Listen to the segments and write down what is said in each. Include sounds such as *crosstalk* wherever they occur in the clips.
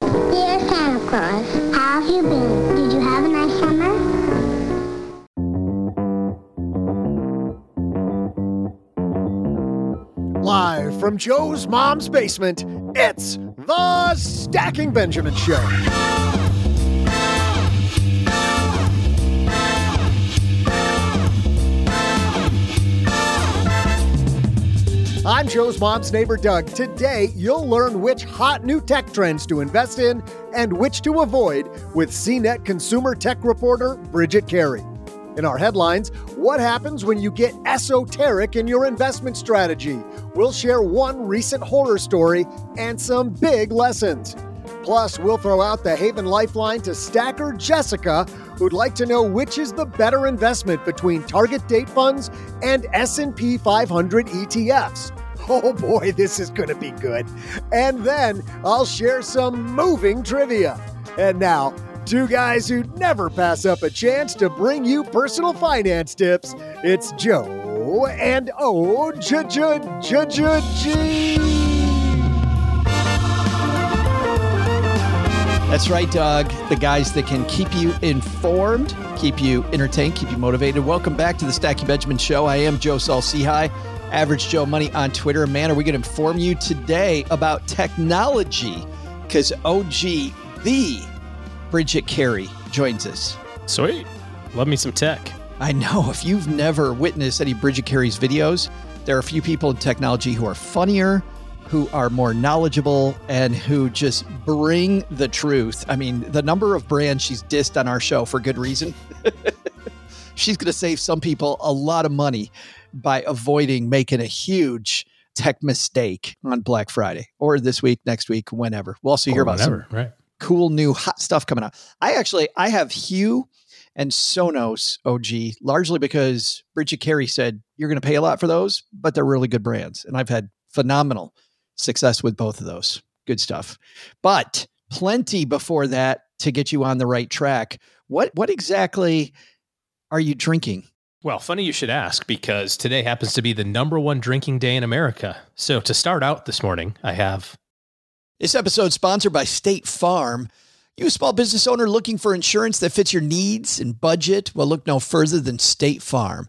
Dear Santa Claus, how have you been? Did you have a nice summer? Live from Joe's mom's basement, it's the Stacking Benjamin Show. I'm Joe's mom's neighbor, Doug. Today, you'll learn which hot new tech trends to invest in and which to avoid with CNET consumer tech reporter Bridget Carey. In our headlines, what happens when you get esoteric in your investment strategy? We'll share one recent horror story and some big lessons. Plus, we'll throw out the Haven Lifeline to stacker Jessica, who'd like to know which is the better investment between target date funds and S&P 500 ETFs. *laughs* Oh boy, this is going to be good. And then I'll share some moving trivia. And now, two guys who never pass up a chance to bring you personal finance tips. It's Joe and Oh, J J J J G. That's right, Doug. The guys that can keep you informed, keep you entertained, keep you motivated. Welcome back to the Stacky Benjamin Show. I am Joe Saul-Sehy, Average Joe Money on Twitter. Man, are we going to inform you today about technology? Because OG, the Bridget Carey, joins us. Sweet. Love me some tech. I know if you've never witnessed any Bridget Carey's videos, there are a few people in technology who are funnier, who are more knowledgeable, and who just bring the truth. I mean, the number of brands she's dissed on our show for good reason. *laughs* she's going to save some people a lot of money by avoiding making a huge tech mistake on Black Friday or this week, next week, whenever. We'll also hear Or about whatever, some right? cool new hot stuff coming out. I actually I have Hue and Sonos OG largely because Bridget Carey said you're going to pay a lot for those, but they're really good brands, and I've had phenomenal success with both of those. Good stuff, but plenty before that to get you on the right track. What what exactly are you drinking? Well, funny you should ask because today happens to be the number one drinking day in America. So to start out this morning, I have This episode sponsored by State Farm. You a small business owner looking for insurance that fits your needs and budget? Well, look no further than State Farm.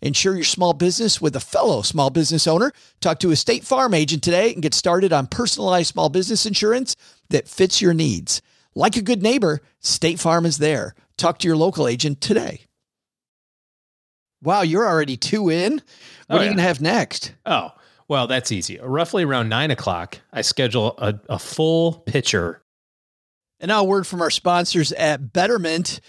Insure your small business with a fellow small business owner. Talk to a State Farm agent today and get started on personalized small business insurance that fits your needs. Like a good neighbor, State Farm is there. Talk to your local agent today. Wow, you're already two in. What Oh, are you yeah. going to have next? oh, well, that's easy. Roughly around nine o'clock, I schedule a, a full pitcher. And now, a word from our sponsors at Betterment.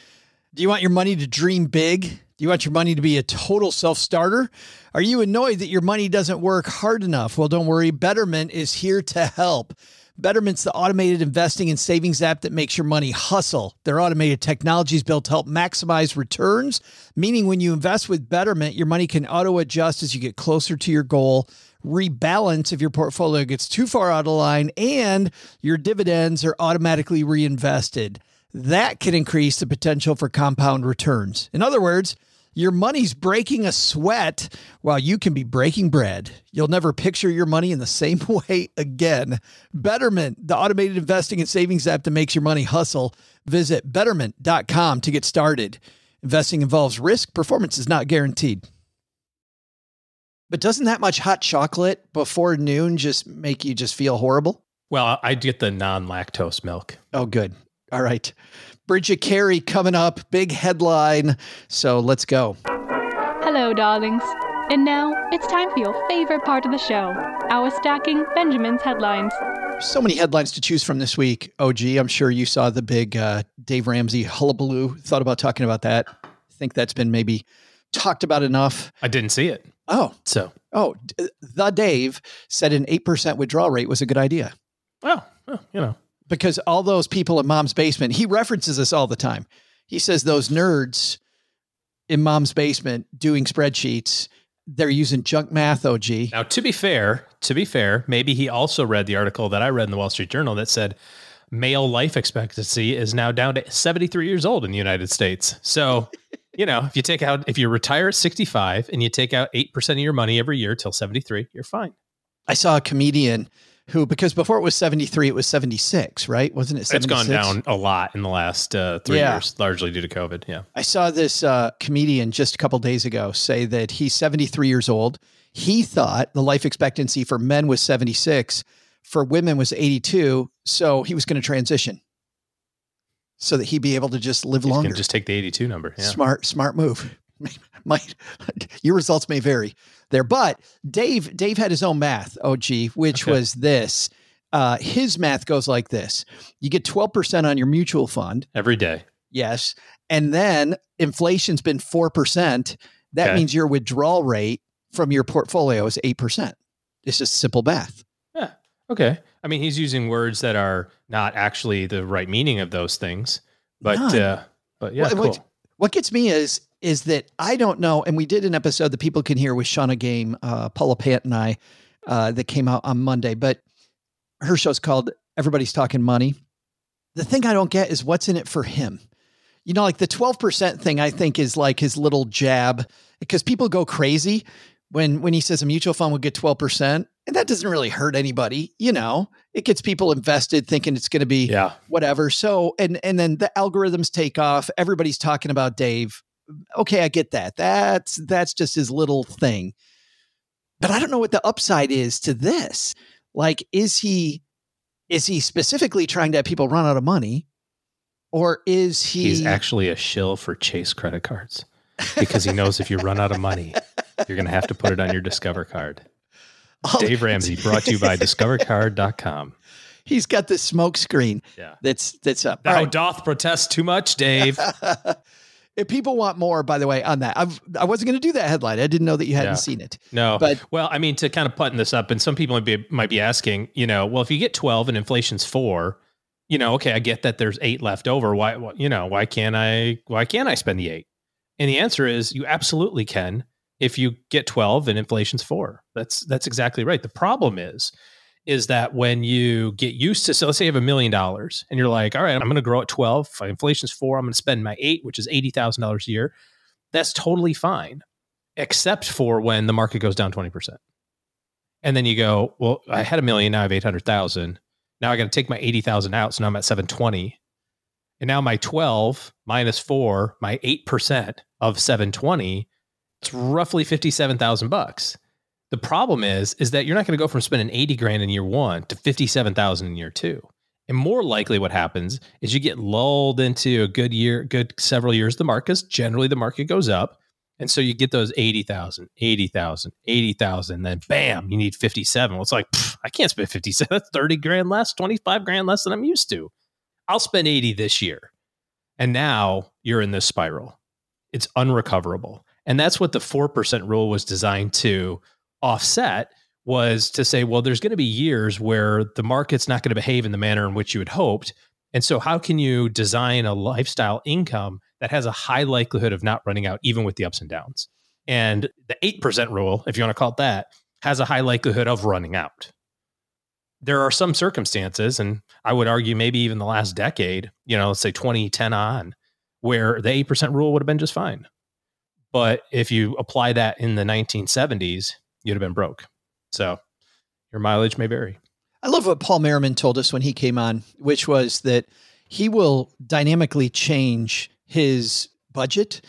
Do you want your money to dream big? Do you want your money to be a total self starter? Are you annoyed that your money doesn't work hard enough? Well, don't worry. Betterment is here to help. Betterment's the automated investing and savings app that makes your money hustle. Their automated technology is built to help maximize returns, meaning when you invest with Betterment, your money can auto adjust as you get closer to your goal, rebalance if your portfolio gets too far out of line, and your dividends are automatically reinvested. That can increase the potential for compound returns. In other words, your money's breaking a sweat while you can be breaking bread. You'll never picture your money in the same *laughs* way again. Betterment, the automated investing and savings app that makes your money hustle. Visit betterment.com to get started. Investing involves risk, performance is not guaranteed. But doesn't that much hot chocolate before noon just make you just feel horrible? Well, I get the non lactose milk. Oh, good. All right. Bridget Carey coming up, big headline. So let's go. Hello, darlings. And now it's time for your favorite part of the show our stacking Benjamin's headlines. So many headlines to choose from this week. OG, I'm sure you saw the big uh, Dave Ramsey hullabaloo. Thought about talking about that. I think that's been maybe talked about enough. I didn't see it. Oh, So, oh, the Dave said an 8% withdrawal rate was a good idea. oh, well, you know, because all those people in mom's basement, he references this all the time. He says those nerds in mom's basement doing spreadsheets, they're using junk math, OG. Now, to be fair, to be fair, maybe he also read the article that I read in the Wall Street Journal that said male life expectancy is now down to 73 years old in the United States. So, *laughs* you know, if you take out, if you retire at 65 and you take out 8% of your money every year till 73, you're fine. I saw a comedian who, because before it was 73, it was 76, right? Wasn't it 76? it's gone down a lot in the last uh, three Yeah. years, largely due to COVID. Yeah. I saw this uh, comedian just a couple days ago say that he's 73 years old. He thought the life expectancy for men was 76, for women was 82. So he was going to transition so that he'd be able to just live You longer. just take the 82 number. Yeah. Smart, smart move. *laughs* Might your results may vary there, but Dave Dave had his own math. OG, which Okay. was this. Uh, his math goes like this: you get twelve percent on your mutual fund, Every day. yes, and then inflation's been four percent. That Okay. means your withdrawal rate from your portfolio is eight percent. It's just simple math. Yeah. Okay. I mean, he's using words that are not actually the right meaning of those things, but uh, but yeah, What- cool. what- What gets me is is that I don't know, and we did an episode that people can hear with Shannah Game, uh, Paula Pant, and I uh, that came out on Monday. But her show's called "Everybody's Talking Money." The thing I don't get is what's in it for him. You know, like the twelve percent thing. I think is like his little jab because people go crazy when when he says a mutual fund would get twelve percent, and that doesn't really hurt anybody. You know, it gets people invested thinking it's going to be yeah. whatever. So and and then the algorithms take off. Everybody's talking about Dave. Okay, I get that. That's that's just his little thing. But I don't know what the upside is to this. Like, is he is he specifically trying to have people run out of money? Or is he He's actually a shill for Chase credit cards because he knows if you run out of money, you're going to have to put it on your Discover card. *laughs* Oh, Dave Ramsey brought to you by *laughs* discovercard.com. He's got this smoke screen Yeah. that's that's up. Thou right. doth protest too much, Dave. *laughs* if people want more, by the way, on that, I've, I wasn't going to do that headline. I didn't know that you hadn't Yeah. seen it. No, But- well, I mean, to kind of button this up, and some people might be might be asking, you know, well, if you get twelve and inflation's four, you know, okay, I get that there's eight left over. Why, you know, why can't I? Why can't I spend the eight? And the answer is, you absolutely can if you get twelve and inflation's four. That's that's exactly right. The problem is, is that when you get used to, so let's say you have a million dollars, and you're like, all right, I'm going to grow at twelve. If inflation's four, I'm going to spend my eight, which is eighty thousand dollars a year. That's totally fine except for when the market goes down 20%. And then you go, well, I had a million, now I have 800,000. Now I got to take my 80,000 out. So now I'm at 720. And now my 12 minus four, my 8% of 720, it's roughly 57,000 bucks. The problem is, is that you're not going to go from spending 80 grand in year one to 57,000 in year two. And more likely what happens is you get lulled into a good year, good several years of the market, 'cause generally the market goes up. And so you get those 80,000, 80,000, 80,000, then bam, you need 57. Well, it's like, pff, I can't spend 57. *laughs* That's 30 grand less, 25 grand less than I'm used to. I'll spend 80 this year. And now you're in this spiral. It's unrecoverable. And that's what the 4% rule was designed to offset was to say, well, there's going to be years where the market's not going to behave in the manner in which you had hoped. And so, how can you design a lifestyle income that has a high likelihood of not running out, even with the ups and downs? And the 8% rule, if you want to call it that, has a high likelihood of running out. There are some circumstances, and I would argue maybe even the last decade, you know, let's say 2010 on, where the 8% rule would have been just fine. But if you apply that in the 1970s, you'd have been broke. So your mileage may vary. I love what Paul Merriman told us when he came on, which was that he will dynamically change his budget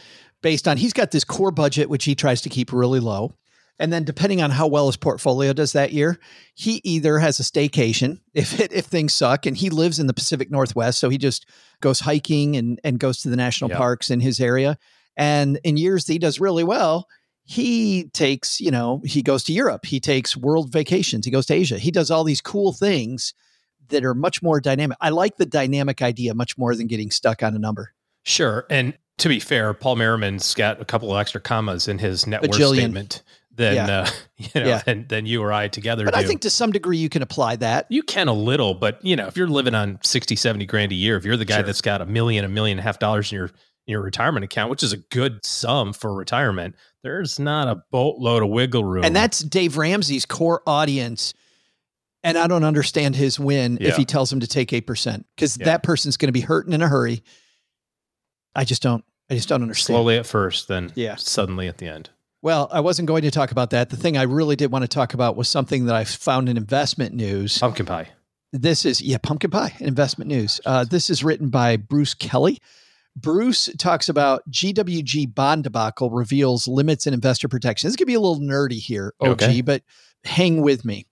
based on he's got this core budget which he tries to keep really low. And then depending on how well his portfolio does that year, he either has a staycation if *laughs* it, if things suck and he lives in the Pacific Northwest, so he just goes hiking and and goes to the national Yep. parks in his area. And in years that he does really well, he takes, you know, he goes to Europe, he takes world vacations, he goes to Asia. He does all these cool things that are much more dynamic. I like the dynamic idea much more than getting stuck on a number. Sure. And to be fair, Paul Merriman's got a couple of extra commas in his net worth statement than Yeah. uh, *laughs* you know Yeah. than, than you or I together But do. I think to some degree you can apply that. you can a little, but you know, if you're living on 60, 70 grand a year, if you're the guy Sure. that's got a million, a million and a half dollars in your your retirement account, which is a good sum for retirement, there's not a boatload of wiggle room. And that's Dave Ramsey's core audience. And I don't understand his win Yeah. if he tells him to take 8% because Yeah. that person's going to be hurting in a hurry. I just don't, I just don't understand. slowly at first, then Yeah. suddenly at the end. Well, I wasn't going to talk about that. The thing I really did want to talk about was something that I found in investment news. Pumpkin pie. This is, yeah, pumpkin pie, investment news. Uh, this is written by Bruce Kelly. Bruce talks about GWG bond debacle reveals limits in investor protection. This could be a little nerdy here, OG, Okay. but hang with me.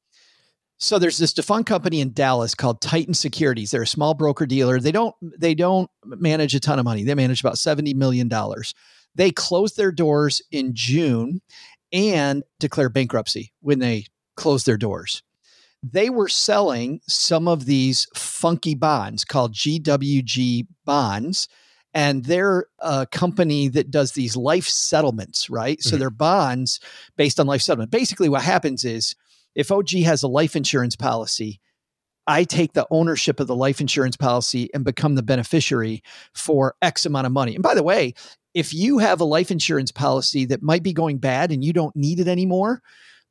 So there's this defunct company in Dallas called Titan Securities. They're a small broker dealer. They don't they don't manage a ton of money. They manage about 70 million dollars. They closed their doors in June and declared bankruptcy when they closed their doors. They were selling some of these funky bonds called GWG bonds and they're a company that does these life settlements, right? So Mhm. they're bonds based on life settlement. Basically, what happens is if OG has a life insurance policy, I take the ownership of the life insurance policy and become the beneficiary for X amount of money. And by the way, if you have a life insurance policy that might be going bad and you don't need it anymore,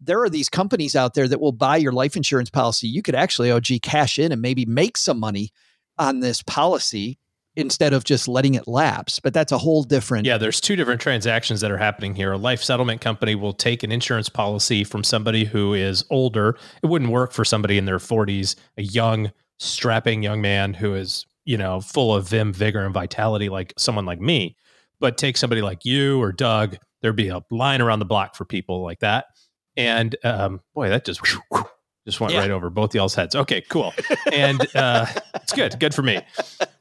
there are these companies out there that will buy your life insurance policy. You could actually OG cash in and maybe make some money on this policy instead of just letting it lapse. But that's a whole different. Yeah, there's two different transactions that are happening here. A life settlement company will take an insurance policy from somebody who is older. It wouldn't work for somebody in their 40s, a young, strapping young man who is, you know, full of vim, vigor, and vitality like someone like me. But take somebody like you or Doug, there'd be a line around the block for people like that. And um, boy, that just just went Yeah. right over both y'all's heads. Okay, cool. And uh, it's good. Good for me.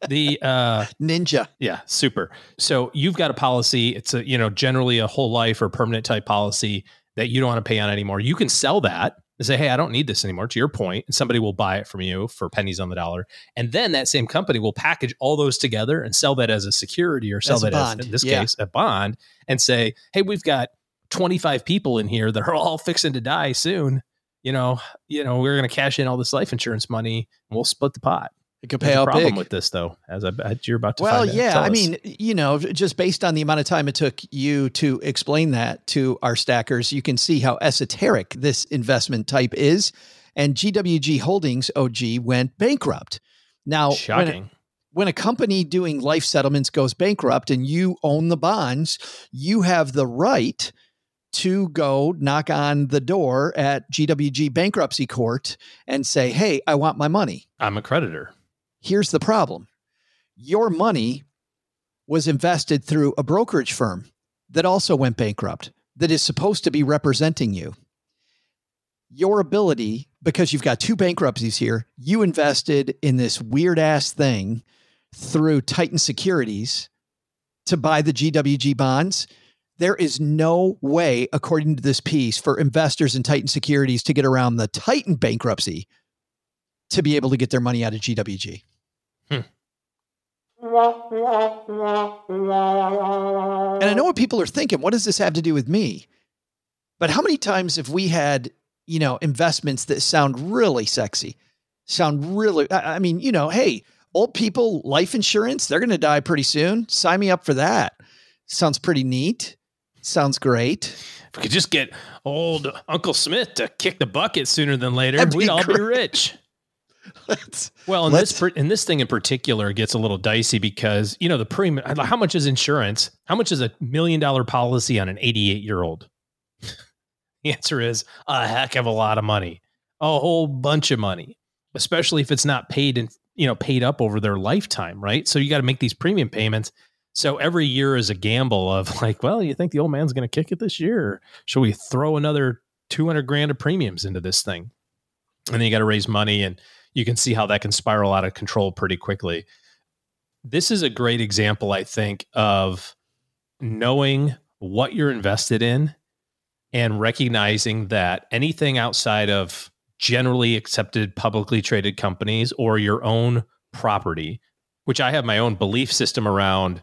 The uh, Ninja. yeah, super. So you've got a policy. It's a you know generally a whole life or permanent type policy that you don't want to pay on anymore. You can sell that and say, hey, I don't need this anymore. To your point, and somebody will buy it from you for pennies on the dollar, and then that same company will package all those together and sell that as a security or sell As that bond. as in this Yeah. case a bond, and say, hey, we've got twenty five people in here that are all fixing to die soon. You know, you know, we're going to cash in all this life insurance money, and we'll split the pot. It could pay a out problem big. with this, though, as I bet you're about to. Well, yeah. Tell I us. mean, you know, just based on the amount of time it took you to explain that to our stackers, you can see how esoteric this investment type is. And GWG Holdings OG went bankrupt. Now, when, shocking. when a company doing life settlements goes bankrupt and you own the bonds, you have the right to go knock on the door at GWG bankruptcy court and say, "Hey, I want my money." I'm a creditor. Here's the problem your money was invested through a brokerage firm that also went bankrupt, that is supposed to be representing you. Your ability, because you've got two bankruptcies here, you invested in this weird ass thing through Titan Securities to buy the GWG bonds. There is no way, according to this piece, for investors in Titan Securities to get around the Titan bankruptcy to be able to get their money out of GWG. Hmm. And I know what people are thinking. What does this have to do with me? But how many times have we had you know, investments that sound really sexy, sound really, I I mean, you know, hey, old people, life insurance, they're going to die pretty soon. Sign me up for that. Sounds pretty neat. Sounds great. If we could just get old Uncle Smith to kick the bucket sooner than later, That'd we'd all be rich. *laughs* Let's, Well, and this and this thing in particular gets a little dicey because you know the premium. How much is insurance? How much is a million dollar policy on an eighty eight year old? *laughs* the answer is a heck of a lot of money, a whole bunch of money, especially if it's not paid and you know paid up over their lifetime, right? So you got to make these premium payments. So every year is a gamble of *laughs* like, well, you think the old man's going to kick it this year? Should we throw another two hundred grand of premiums into this thing? And then you got to raise money and you can see how that can spiral out of control pretty quickly. This is a great example, I think, of knowing what you're invested in and recognizing that anything outside of generally accepted publicly traded companies or your own property, which I have my own belief system around,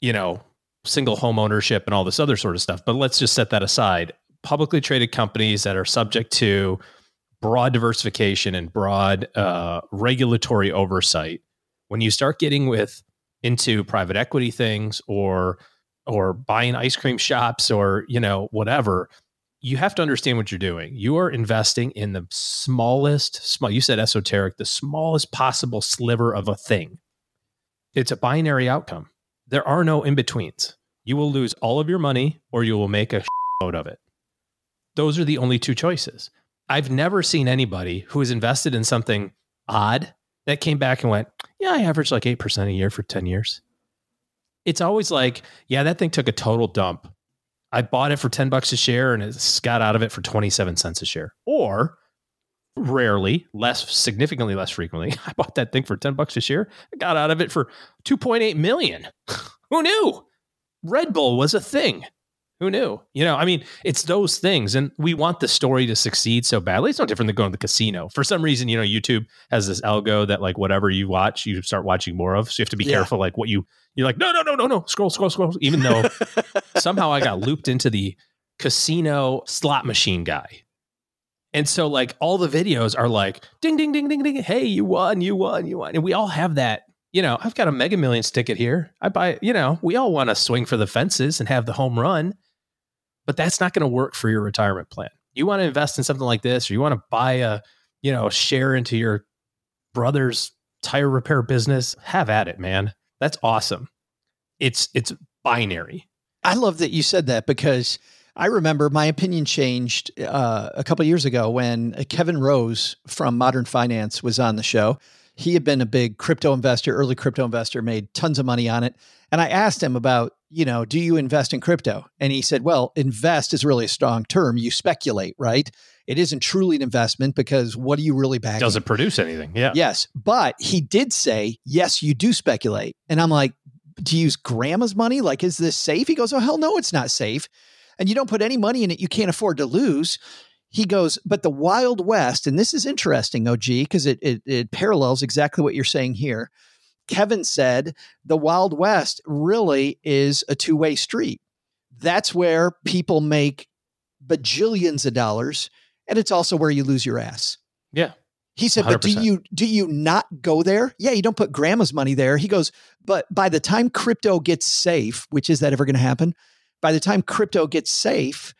you know, single home ownership and all this other sort of stuff. But let's just set that aside. Publicly traded companies that are subject to broad diversification and broad uh, regulatory oversight, when you start getting with into private equity things or or buying ice cream shops or you know whatever, you have to understand what you're doing. You are investing in the smallest, small. You said esoteric, the smallest possible sliver of a thing. It's a binary outcome. There are no in betweens. You will lose all of your money, or you will make a *laughs* load of it. Those are the only two choices. I've never seen anybody who has invested in something odd that came back and went, Yeah, I averaged like 8% a year for 10 years. It's always like, Yeah, that thing took a total dump. I bought it for 10 bucks a share and it got out of it for 27 cents a share. Or rarely, less significantly less frequently, *laughs* I bought that thing for 10 bucks this year. I got out of it for 2.8 million. *laughs* Who knew? Red Bull was a thing. Who knew? You know, I mean, it's those things. And we want the story to succeed so badly. It's no different than going to the casino. For some reason, you know, YouTube has this algo that like whatever you watch, you start watching more of. So you have to be Yeah. careful, like what you you're like, no, no, no, no, no, scroll, scroll, scroll. Even though *laughs* somehow I got looped into the casino slot machine guy. And so like all the videos are like ding ding ding ding ding hey you won you won you won. And we all have that you know I've got a mega millions ticket here. I buy you know we all want to swing for the fences and have the home run but that's not going to work for your retirement plan. You want to invest in something like this or you want to buy a you know share into your brother's tire repair business have at it man. That's awesome. It's it's binary. I love that you said that because I remember my opinion changed uh, a couple years ago when Kevin Rose from Modern Finance was on the show. He had been a big crypto investor, early crypto investor, made tons of money on it. And I asked him about, you know, do you invest in crypto? And he said, well, invest is really a strong term. You speculate, right? It isn't truly an investment because what are you really backing? doesn't produce anything yeah Yes. But he did say, yes, you do speculate. And I'm like, do you use grandma's money? Like, is this safe? He goes, oh, hell no, it's not safe. And you don't put any money in it you can't afford to lose. He goes, but the Wild West, and this is interesting, OG, because it, it, it parallels exactly what you're saying here. Kevin said the Wild West really is a two way street. That's where people make bajillions of dollars, and it's also where you lose your ass. yeah He said, "But do you do you not go there? Yeah, you don't put grandma's money there." He goes, "But by the time crypto gets safe, which is that ever going to happen? By the time crypto gets safe,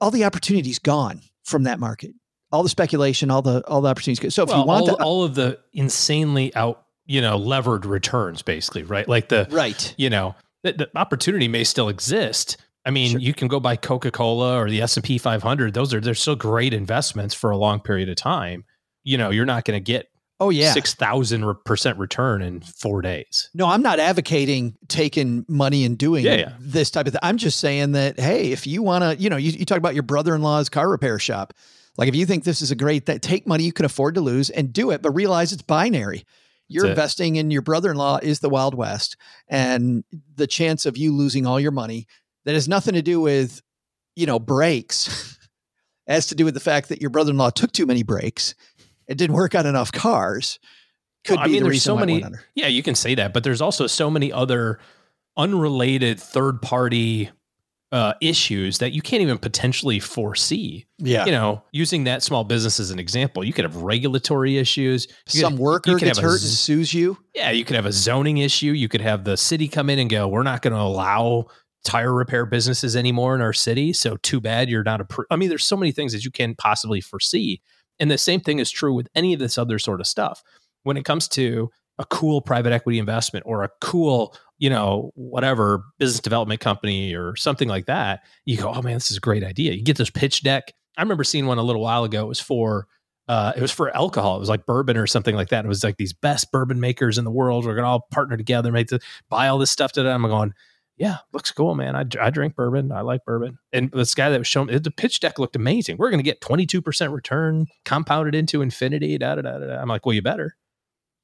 all the opportunity's gone from that market. All the speculation, all the all the opportunities. go- So if well, you want all, the all of the insanely out, you know, levered returns, basically, right? Like the, right, you know, the, the opportunity may still exist. I mean, Sure. you can go buy Coca Cola or the S and P 500. Those are they're still great investments for a long period of time. You know, you're not going to get oh yeah, six thousand percent return in four days. No, I'm not advocating taking money and doing Yeah, yeah. this type of thing. I'm just saying that, hey, if you want to, you know, you, you talk about your brother in law's car repair shop. Like, if you think this is a great, that take money you can afford to lose and do it, but realize it's binary. You're That's it. investing in your brother in law is the Wild West, and the chance of you losing all your money that has nothing to do with, you know, breaks, *laughs* has to do with the fact that your brother in law took too many breaks and didn't work on enough cars. Could Well, be I mean, the there's reason so why it many. Yeah, you can say that, but there's also so many other unrelated third party uh, issues that you can't even potentially foresee. Yeah. You know, using that small business as an example, you could have regulatory issues. You Some could- worker could gets hurt and sues you. yeah, you could have a zoning issue. You could have the city come in and go, "We're not going to allow tire repair businesses anymore in our city." So too bad you're not a. Pr-. I mean, there's so many things that you can't possibly foresee, and the same thing is true with any of this other sort of stuff. When it comes to a cool private equity investment or a cool, you know, whatever business development company or something like that, you go, "Oh man, this is a great idea." You get this pitch deck. I remember seeing one a little while ago. It was for uh, it was for alcohol. It was like bourbon or something like that. It was like these best bourbon makers in the world. We're gonna all partner together, make the buy all this stuff. To I'm going, yeah, looks cool, man. I, I drink bourbon. I like bourbon. And this guy that was showing the pitch deck looked amazing. We're gonna get 22 percent return compounded into infinity. Da, da, da, da. I'm like, well, you better.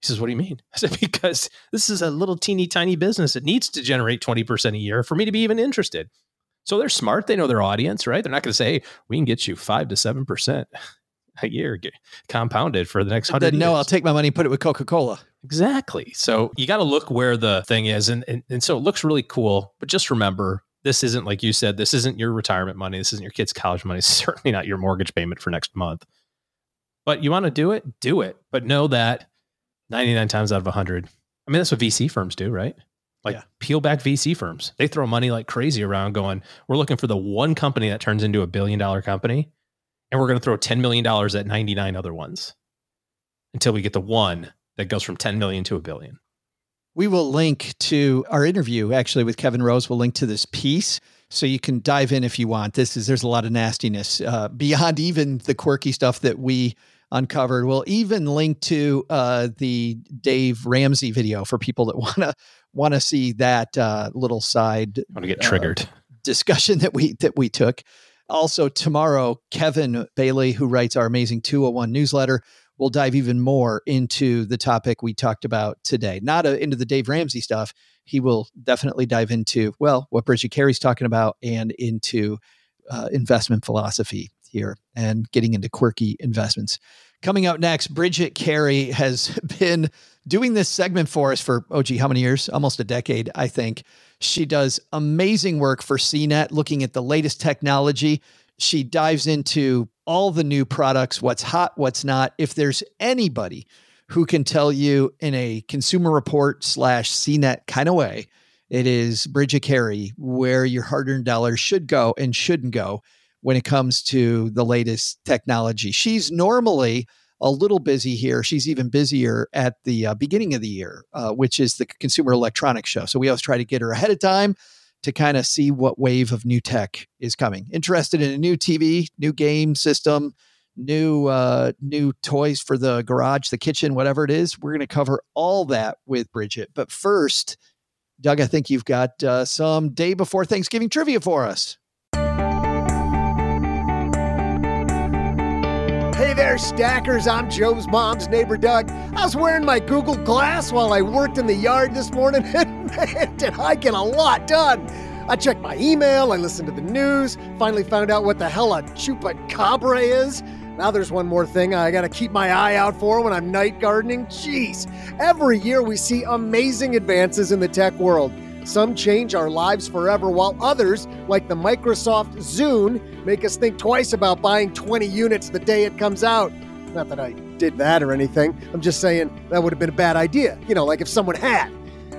He says, what do you mean? *laughs* I said, because this is a little teeny tiny business. It needs to generate 20% a year for me to be even interested. So they're smart. They know their audience, right? They're not going to say, hey, we can get you five to 7% a year compounded for the next hundred no, years. I'll take my money and put it with Coca Cola. Exactly. So you got to look where the thing is. And, and, and so it looks really cool. But just remember, this isn't like you said, this isn't your retirement money. This isn't your kid's college money. It's *laughs* certainly not your mortgage payment for next month. But you want to do it, do it. But know that 99 times out of 100, I mean, that's what VC firms do, right? Like Yeah. peel back VC firms. They throw money like crazy around going, we're looking for the one company that turns into a billion dollar company. And we're going to throw $10 million at 99 other ones until we get the one that goes from 10 million to a billion. We will link to our interview actually with Kevin Rose. We'll link to this piece so you can dive in if you want. This is there's a lot of nastiness uh, beyond even the quirky stuff that we uncovered. We'll even link to uh, the Dave Ramsey video for people that want to want to see that uh, little side want to get Uh, triggered. discussion that we that we took. Also tomorrow, Kevin Bailey, who writes our amazing 201 newsletter, will dive even more into the topic we talked about today. Not uh into the Dave Ramsey stuff. He will definitely dive into well what Bridget Carey's talking about and into uh, investment philosophy here and getting into quirky investments. Coming out next, Bridget Carey has *laughs* been doing this segment for us for, oh, gee, how many years? Almost a decade, I think. She does amazing work for CNET, looking at the latest technology. She dives into all the new products, what's hot, what's not. If there's anybody who can tell you in a consumer report slash CNET kind of way, it is Bridget Carey where your hard earned dollars should go and shouldn't go when it comes to the latest technology. She's normally a little busy here. She's even busier at the uh, beginning of the year, uh, which is the Consumer Electronics Show. So we always try to get her ahead of time to kind of see what wave of new tech is coming. Interested in a new TV, new game system, new uh, new toys for the garage, the kitchen, whatever it is. We're going to cover all that with Bridget. But first, Doug, I think you've got uh, some day before Thanksgiving trivia for us. There, stackers. I'm Joe's mom's neighbor, Doug. I was wearing my Google Glass while I worked in the yard this morning, *laughs* and man, did I get a lot done. I checked my email, I listened to the news, finally found out what the hell a chupacabra is. Now there's one more thing I gotta keep my eye out for when I'm night gardening. Jeez, every year we see amazing advances in the tech world. Some change our lives forever, while others, like the Microsoft Zune, make us think twice about buying 20 units the day it comes out. Not that I did that or anything. I'm just saying that would have been a bad idea. You know, like if someone had.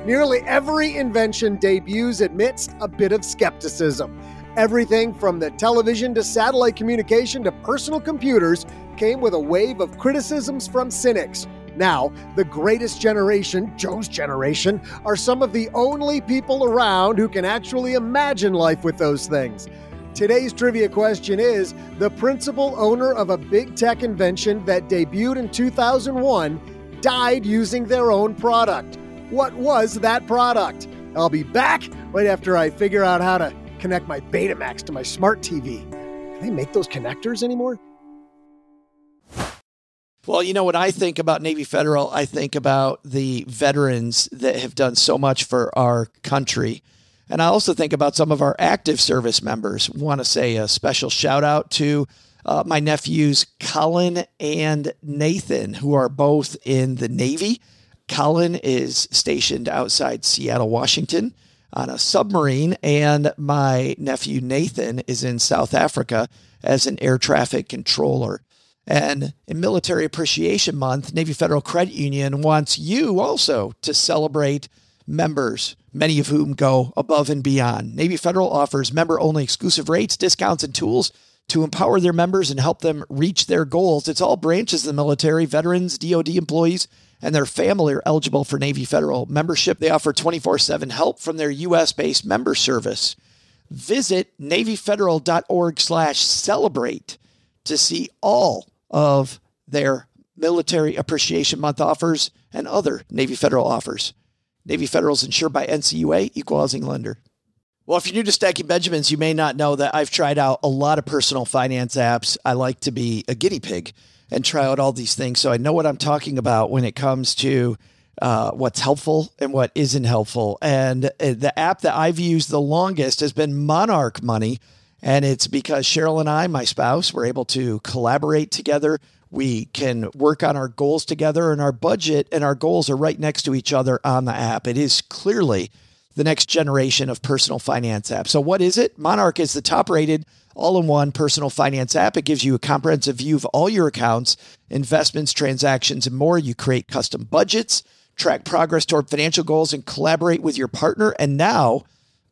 Nearly every invention debuts amidst a bit of skepticism. Everything from the television to satellite communication to personal computers came with a wave of criticisms from cynics. Now, the greatest generation, Joe's generation, are some of the only people around who can actually imagine life with those things. Today's trivia question is The principal owner of a big tech invention that debuted in 2001 died using their own product. What was that product? I'll be back right after I figure out how to connect my Betamax to my smart TV. Do they make those connectors anymore? Well, you know what I think about Navy Federal? I think about the veterans that have done so much for our country. And I also think about some of our active service members. Want to say a special shout out to uh, my nephews, Colin and Nathan, who are both in the Navy. Colin is stationed outside Seattle, Washington. on a submarine, and my nephew Nathan is in South Africa as an air traffic controller. And in Military Appreciation Month, Navy Federal Credit Union wants you also to celebrate members, many of whom go above and beyond. Navy Federal offers member only exclusive rates, discounts, and tools to empower their members and help them reach their goals. It's all branches of the military, veterans, DoD employees, and their family are eligible for Navy Federal membership. They offer 24 7 help from their U.S. based member service. Visit NavyFederal.org slash celebrate to see all of their Military Appreciation Month offers and other Navy Federal offers. Navy Federal is insured by NCUA, Equal Housing Lender. Well, if you're new to Stacking Benjamins, you may not know that I've tried out a lot of personal finance apps. I like to be a guinea pig and try out all these things. So I know what I'm talking about when it comes to uh, what's helpful and what isn't helpful. And uh, the app that I've used the longest has been Monarch Money. And it's because Cheryl and I, my spouse, were able to collaborate together. We can work on our goals together, and our budget and our goals are right next to each other on the app. It is clearly the next generation of personal finance apps. So, what is it? Monarch is the top rated all in one personal finance app. It gives you a comprehensive view of all your accounts, investments, transactions, and more. You create custom budgets, track progress toward financial goals, and collaborate with your partner. And now,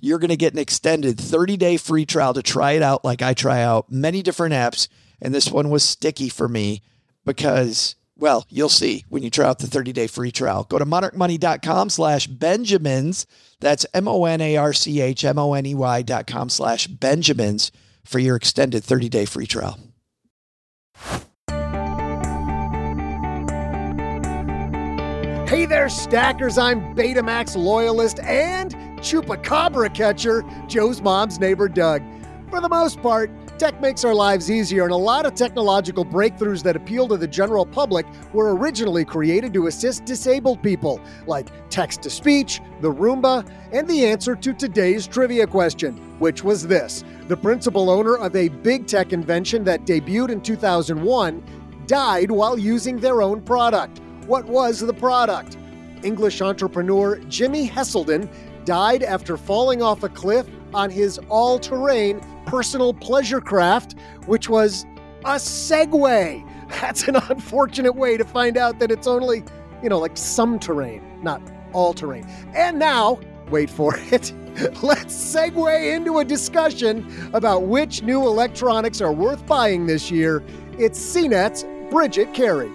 you're going to get an extended 30 day free trial to try it out like I try out many different apps. And this one was sticky for me because, well, you'll see when you try out the 30 day free trial. Go to monarchmoney.com slash Benjamins. That's M O N A R C H M O N E Y dot com slash Benjamins for your extended 30 day free trial. Hey there, stackers. I'm Betamax loyalist and Chupacabra catcher, Joe's mom's neighbor, Doug. For the most part, tech makes our lives easier, and a lot of technological breakthroughs that appeal to the general public were originally created to assist disabled people, like text to speech, the Roomba, and the answer to today's trivia question, which was this The principal owner of a big tech invention that debuted in 2001 died while using their own product. What was the product? English entrepreneur Jimi Heselden died after falling off a cliff on his all terrain personal pleasure craft, which was a Segway. *laughs* That's an unfortunate way to find out that it's only, you know, like some terrain, not all terrain. And now, wait for *laughs* it. Let's segue into a discussion about which new electronics are worth buying this year. It's CNET's Bridget Carey.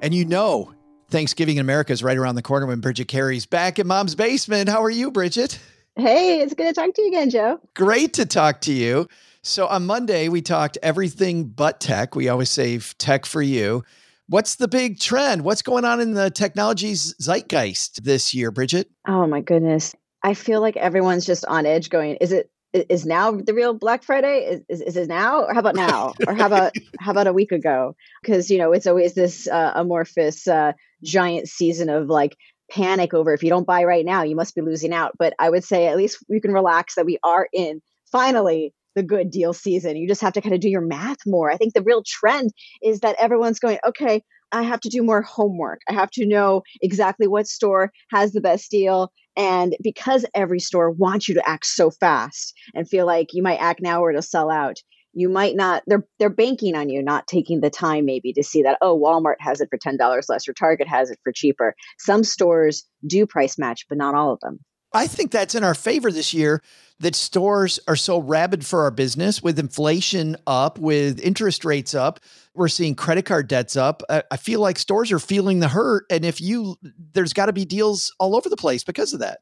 And you know, Thanksgiving in America is right around the corner when Bridget Carey's back in mom's basement. How are you, Bridget? Hey, it's good to talk to you again, Joe. Great to talk to you. So on Monday, we talked everything but tech. We always save tech for you. What's the big trend? What's going on in the technologies zeitgeist this year, Bridget? Oh my goodness. I feel like everyone's just on edge going, is it is now the real Black Friday? Is, is, is it now, or how about now, or how about *laughs* how about a week ago? Because you know it's always this uh, amorphous uh, giant season of like panic over if you don't buy right now, you must be losing out. But I would say at least you can relax that we are in finally the good deal season. You just have to kind of do your math more. I think the real trend is that everyone's going, okay, I have to do more homework. I have to know exactly what store has the best deal. And because every store wants you to act so fast and feel like you might act now or it'll sell out, you might not they're they're banking on you not taking the time maybe to see that oh Walmart has it for $10 less or Target has it for cheaper. Some stores do price match, but not all of them. I think that's in our favor this year that stores are so rabid for our business with inflation up, with interest rates up. We're seeing credit card debts up. I feel like stores are feeling the hurt. And if you, there's got to be deals all over the place because of that.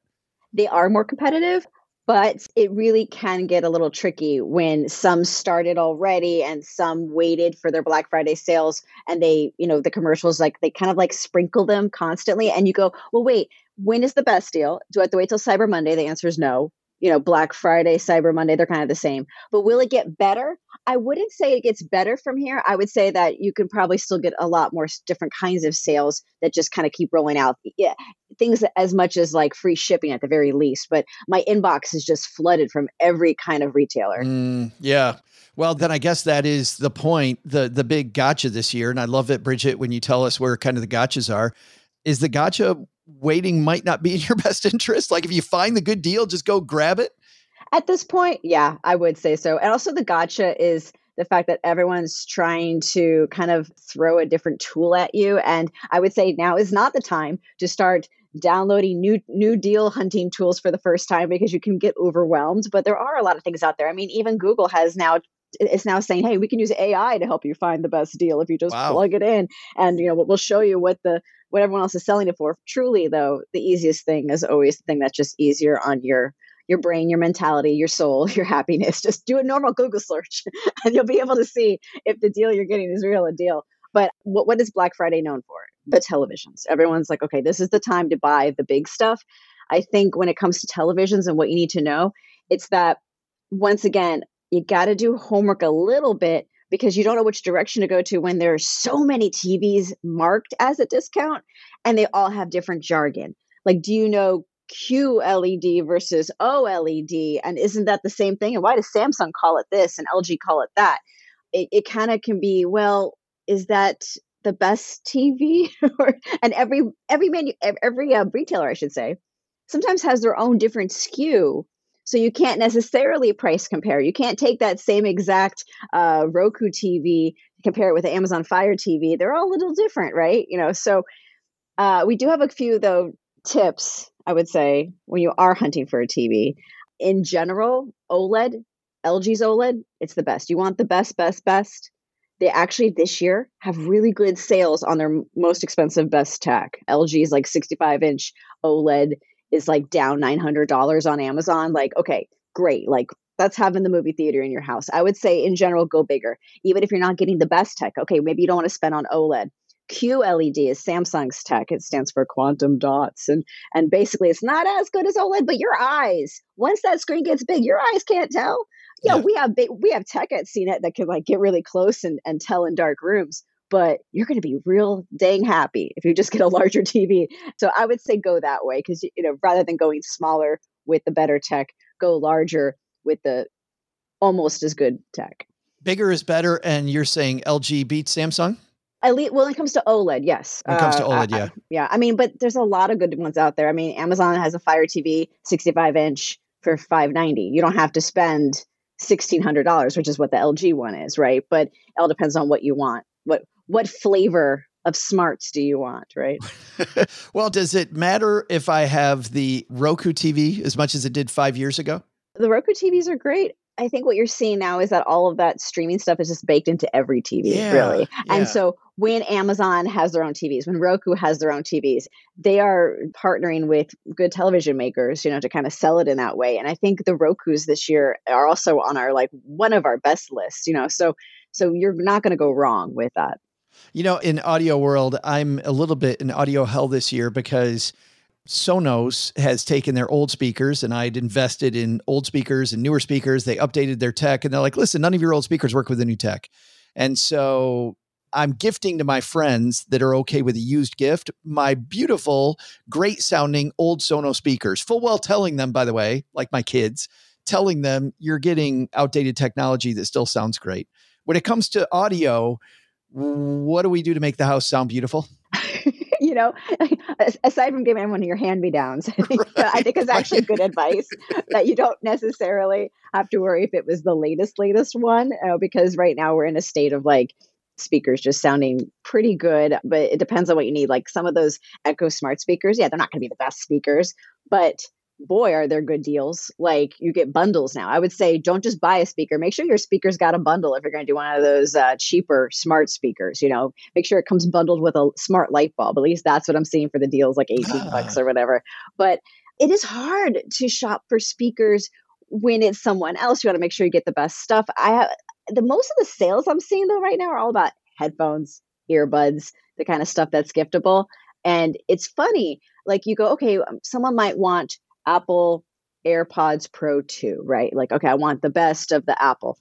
They are more competitive, but it really can get a little tricky when some started already and some waited for their Black Friday sales and they, you know, the commercials like they kind of like sprinkle them constantly. And you go, well, wait, when is the best deal? Do I have to wait till Cyber Monday? The answer is no you know, Black Friday, Cyber Monday, they're kind of the same. But will it get better? I wouldn't say it gets better from here. I would say that you can probably still get a lot more different kinds of sales that just kind of keep rolling out. Yeah, things as much as like free shipping at the very least. But my inbox is just flooded from every kind of retailer. Mm, yeah. Well, then I guess that is the point, the the big gotcha this year. And I love it, Bridget, when you tell us where kind of the gotchas are. Is the gotcha waiting might not be in your *laughs* best interest? Like if you find the good deal, just go grab it? At this point, yeah, I would say so. And also the gotcha is the fact that everyone's trying to kind of throw a different tool at you. And I would say now is not the time to start downloading new new deal hunting tools for the first time because you can get overwhelmed. But there are a lot of things out there. I mean, even Google has now it's now saying, hey, we can use AI to help you find the best deal if you just wow. plug it in, and you know we'll show you what the what everyone else is selling it for. Truly, though, the easiest thing is always the thing that's just easier on your your brain, your mentality, your soul, *laughs* your happiness. Just do a normal Google search, *laughs* and you'll be able to see if the deal you're getting is real a deal. But what, what is Black Friday known for? The televisions. Everyone's like, okay, this is the time to buy the big stuff. I think when it comes to televisions and what you need to know, it's that once again, you got to do homework a little bit because you don't know which direction to go to when there are so many TVs marked as a discount and they all have different jargon. Like, do you know QLED versus OLED? And isn't that the same thing? And why does Samsung call it this and LG call it that? It, it kind of can be, well, is that the best TV? *laughs* and every every menu every uh, retailer, I should say, sometimes has their own different SKU so you can't necessarily price compare. You can't take that same exact uh, Roku TV, compare it with the Amazon Fire TV. They're all a little different, right? You know, so uh, we do have a few though tips. I would say when you are hunting for a TV, in general, OLED, LG's OLED, it's the best. You want the best, best, best. They actually this year have really good sales on their most expensive best tech. LG's like 65 inch OLED is like down $900 on Amazon, like, okay, great. Like, that's having the movie theater in your house. I would say, in general, go bigger. Even if you're not getting the best tech, okay, maybe you don't want to spend on OLED. QLED is Samsung's tech. It stands for quantum dots. And and basically it's not as good as OLED, but your eyes, once that screen gets big, your eyes can't tell. Yeah, yeah. we have big, we have tech at CNET that can like get really close and, and tell in dark rooms but you're going to be real dang happy if you just get a larger TV. So I would say go that way because you know rather than going smaller with the better tech, go larger with the almost as good tech. Bigger is better, and you're saying LG beats Samsung. Least, well, when it comes to OLED, yes. When it comes to OLED, uh, yeah, yeah. I mean, but there's a lot of good ones out there. I mean, Amazon has a Fire TV 65 inch for 590. You don't have to spend $1600 which is what the lg one is right but it all depends on what you want what what flavor of smarts do you want, right? *laughs* well, does it matter if I have the Roku TV as much as it did five years ago? The Roku TVs are great. I think what you're seeing now is that all of that streaming stuff is just baked into every TV, yeah, really. Yeah. And so when Amazon has their own TVs, when Roku has their own TVs, they are partnering with good television makers, you know, to kind of sell it in that way. And I think the Rokus this year are also on our like one of our best lists, you know. So so you're not going to go wrong with that. You know, in audio world, I'm a little bit in audio hell this year because Sonos has taken their old speakers and I'd invested in old speakers and newer speakers. They updated their tech and they're like, listen, none of your old speakers work with the new tech. And so I'm gifting to my friends that are okay with a used gift my beautiful, great sounding old Sonos speakers. Full well telling them, by the way, like my kids, telling them you're getting outdated technology that still sounds great. When it comes to audio, what do we do to make the house sound beautiful? *laughs* you know, aside from giving one of your hand me downs, *laughs* I think, right. I think it's actually good advice that you don't necessarily have to worry if it was the latest, latest one, uh, because right now we're in a state of like speakers just sounding pretty good, but it depends on what you need. Like some of those Echo Smart speakers, yeah, they're not going to be the best speakers, but boy, are there good deals. Like you get bundles now. I would say don't just buy a speaker. Make sure your speaker's got a bundle if you're going to do one of those uh, cheaper smart speakers. You know, make sure it comes bundled with a smart light bulb. At least that's what I'm seeing for the deals, like 18 ah. bucks or whatever. But it is hard to shop for speakers when it's someone else. You want to make sure you get the best stuff. I have the most of the sales I'm seeing though right now are all about headphones, earbuds, the kind of stuff that's giftable. And it's funny, like you go, okay, um, someone might want Apple AirPods Pro 2, right? Like, okay, I want the best of the Apple.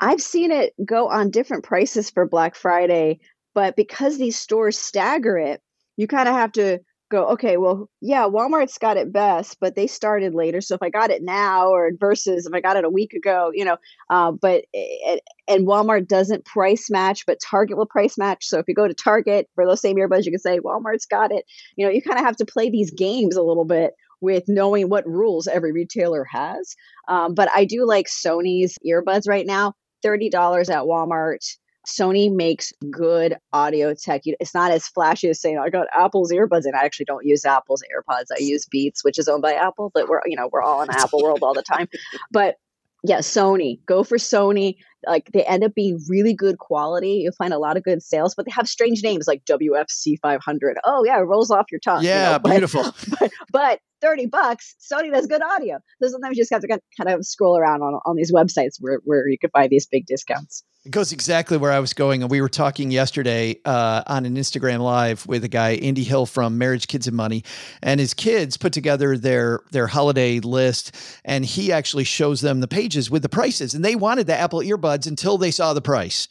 I've seen it go on different prices for Black Friday, but because these stores stagger it, you kind of have to go, okay, well, yeah, Walmart's got it best, but they started later. So if I got it now or versus if I got it a week ago, you know, uh, but it, and Walmart doesn't price match, but Target will price match. So if you go to Target for those same earbuds, you can say Walmart's got it. You know, you kind of have to play these games a little bit with knowing what rules every retailer has. Um, but I do like Sony's earbuds right now, $30 at Walmart. Sony makes good audio tech. It's not as flashy as saying I got Apple's earbuds, and I actually don't use Apple's AirPods. I use Beats, which is owned by Apple. But we're you know we're all in Apple world all the time. *laughs* But yeah, Sony. Go for Sony. Like they end up being really good quality. You'll find a lot of good sales, but they have strange names like WFC 500. Oh yeah, it rolls off your tongue. Yeah, you know? beautiful. But, *laughs* but, but 30 bucks, Sony does good audio. So sometimes you just have to kind of scroll around on, on these websites where, where you can find these big discounts. It goes exactly where I was going. And we were talking yesterday uh, on an Instagram live with a guy, Andy Hill from Marriage, Kids and Money. And his kids put together their their holiday list. And he actually shows them the pages with the prices. And they wanted the Apple earbuds until they saw the price.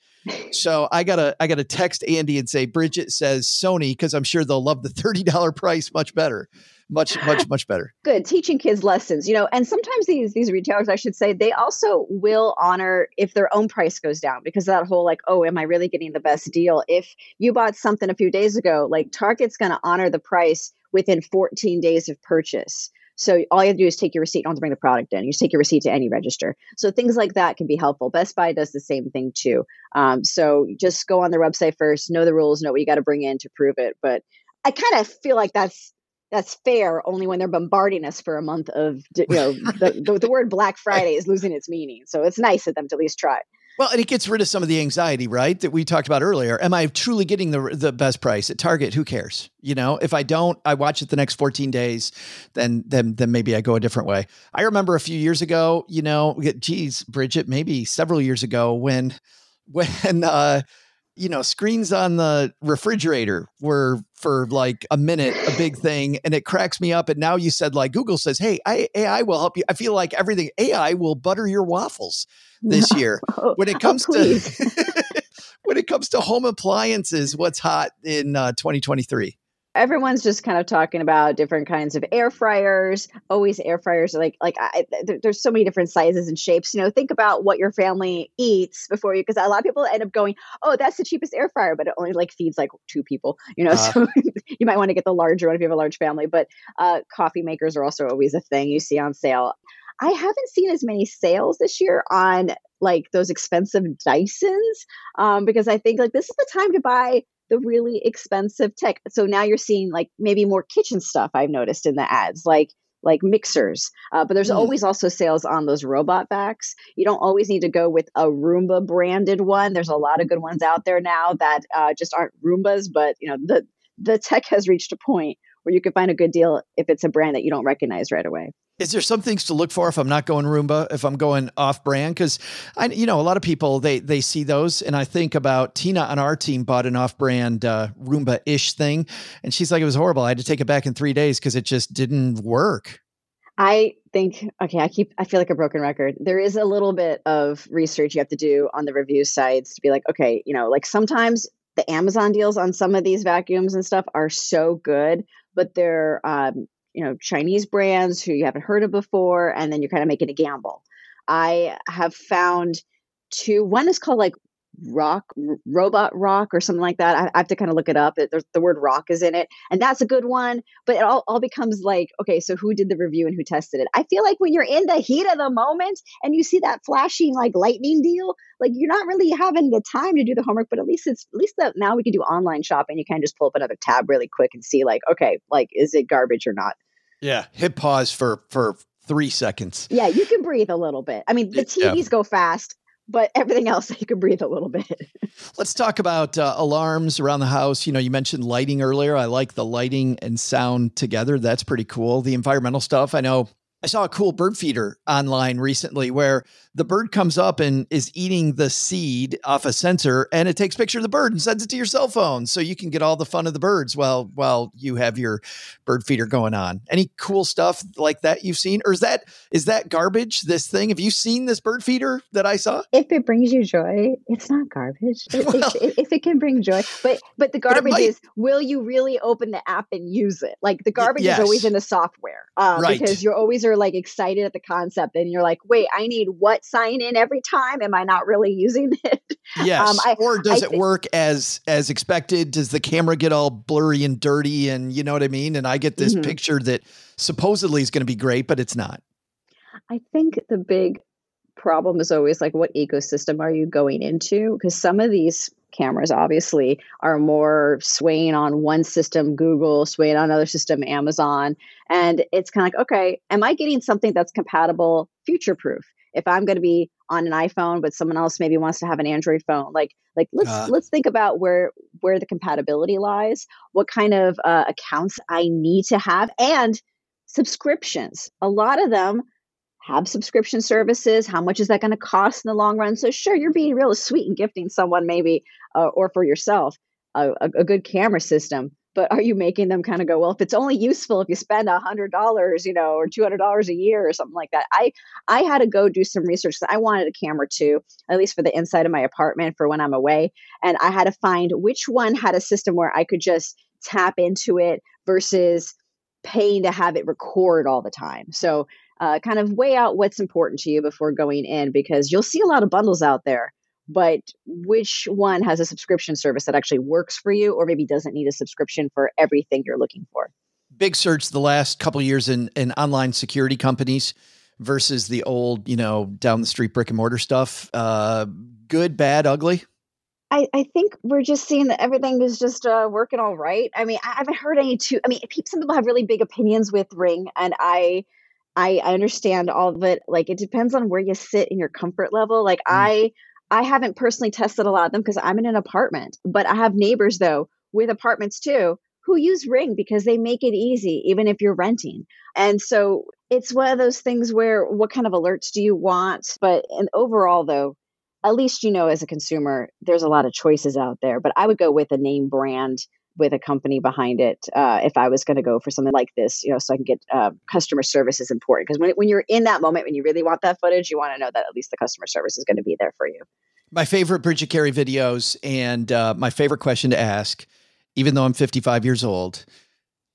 So I gotta I gotta text Andy and say Bridget says Sony because I'm sure they'll love the thirty dollar price much better much much much better. *laughs* Good teaching kids lessons you know and sometimes these these retailers i should say they also will honor if their own price goes down because that whole like oh am i really getting the best deal? If you bought something a few days ago like target's going to honor the price within 14 days of purchase so all you have to do is take your receipt. You don't have to bring the product in. You just take your receipt to any register. So things like that can be helpful. Best Buy does the same thing too. Um, so just go on their website first, know the rules, know what you got to bring in to prove it. But I kind of feel like that's that's fair only when they're bombarding us for a month of you know the, the, the, word black friday is losing its meaning so it's nice of them to at least try well and it gets rid of some of the anxiety right that we talked about earlier. Am i truly getting the, the best price at target? Who cares? You know if i don't i watch it the next 14 days then then then maybe i go a different way. I remember a few years ago you know geez bridget maybe several years ago when when uh you know, screens on the refrigerator were for like a minute a big thing, and it cracks me up. And now you said like Google says, "Hey, I, AI will help you." I feel like everything AI will butter your waffles this year. Oh, *laughs* when it comes oh, to *laughs* when it comes to home appliances, what's hot in uh, 2023? Everyone's just kind of talking about different kinds of air fryers always air fryers like like I, there's so many different sizes and shapes you know think about what your family eats before you because a lot of people end up going oh that's the cheapest air fryer but it only like feeds like two people you know uh, *laughs* so *laughs* you might want to get the larger one if you have a large family but uh, coffee makers are also always a thing you see on sale. I haven't seen as many sales this year on like those expensive Dysons um, because I think like this is the time to buy the really expensive tech. So now you're seeing like maybe more kitchen stuff I've noticed in the ads, like like mixers. Uh, but there's mm. always also sales on those robot vacs. You don't always need to go with a Roomba branded one. There's a lot of good ones out there now that uh, just aren't Roombas, but you know the the tech has reached a point where you can find a good deal if it's a brand that you don't recognize right away. Is there some things to look for if I'm not going Roomba, if I'm going off brand? Because I, you know, a lot of people they they see those, and I think about Tina on our team bought an off brand uh, Roomba ish thing, and she's like, it was horrible. I had to take it back in three days because it just didn't work. I think okay, I keep I feel like a broken record. There is a little bit of research you have to do on the review sites to be like, okay, you know, like sometimes the Amazon deals on some of these vacuums and stuff are so good, but they're um, you know Chinese brands who you haven't heard of before, and then you're kind of making a gamble. I have found two. One is called like rock robot rock or something like that i, I have to kind of look it up it, the word rock is in it and that's a good one but it all, all becomes like okay so who did the review and who tested it? I feel like when you're in the heat of the moment and you see that flashing like lightning deal like you're not really having the time to do the homework but at least it's at least that now we can do online shopping you can just pull up another tab really quick and see like okay like is it garbage or not? Yeah hit pause for for three seconds. Yeah you can breathe a little bit i mean the tvs yeah. go fast but everything else *laughs* you can breathe a little bit. Let's talk about uh, alarms around the house. You know, you mentioned lighting earlier. I like the lighting and sound together. That's pretty cool. The environmental stuff. I know I saw a cool bird feeder online recently where the bird comes up and is eating the seed off a sensor and it takes picture of the bird and sends it to your cell phone so you can get all the fun of the birds while while you have your bird feeder going on. Any cool stuff like that you've seen or is that is that garbage this thing? Have you seen this bird feeder that I saw? If it brings you joy, it's not garbage. *laughs* If, Well- if, if it can bring joy, but but the garbage might- is will you really open the app and use it? Like the garbage yes. is always in the software, um, Right. because you're always are like excited at the concept, and you're like, wait, I need what sign in every time? Am I not really using *laughs* it? Yes. Um, I- or does I it work as as expected? Does the camera get all blurry and dirty and you know what I mean? And I get this Mhm. picture that supposedly is going to be great, but it's not. I think the big problem is always like what ecosystem are you going into? Because some of these cameras obviously are more swaying on one system, Google, swaying on another system, Amazon. And it's kind of like, okay, am I getting something that's compatible, future proof? If I'm going to be on an iPhone, but someone else maybe wants to have an Android phone, like like let's Ah. let's think about where where the compatibility lies, what kind of uh, accounts I need to have, and subscriptions. A lot of them have subscription services. How much is that going to cost in the long run? So, sure, you're being real sweet and gifting someone maybe, uh, or for yourself, a, a good camera system. But are you making them kind of go, well, if it's only useful if you spend a hundred dollars, you know, or two hundred dollars a year or something like that? I I had to go do some research. I wanted a camera too, at least for the inside of my apartment for when I'm away, and I had to find which one had a system where I could just tap into it versus paying to have it record all the time. So uh, kind of weigh out what's important to you before going in because you'll see a lot of bundles out there but which one has a subscription service that actually works for you or maybe doesn't need a subscription for everything you're looking for Big surge the last couple of years in in online security companies versus the old, you know, down the street brick and mortar stuff. Uh, good, bad, ugly. I, I think we're just seeing that everything is just uh, working all right. I mean, I haven't heard any too. I mean, some people have really big opinions with Ring, and I, I, I understand all of it. Like, it depends on where you sit in your comfort level. Like, I, I haven't personally tested a lot of them because I'm in an apartment, but I have neighbors though with apartments too who use Ring because they make it easy, even if you're renting. And so it's one of those things where what kind of alerts do you want? But and overall, though, at least you know as a consumer, there's a lot of choices out there. But I would go with a name brand with a company behind it uh, if I was going to go for something like this, you know, so I can get uh, customer service is important because when, when you're in that moment, when you really want that footage, you want to know that at least the customer service is going to be there for you. My favorite Bridget Carey videos and uh, my favorite question to ask, even though I'm 55 years old.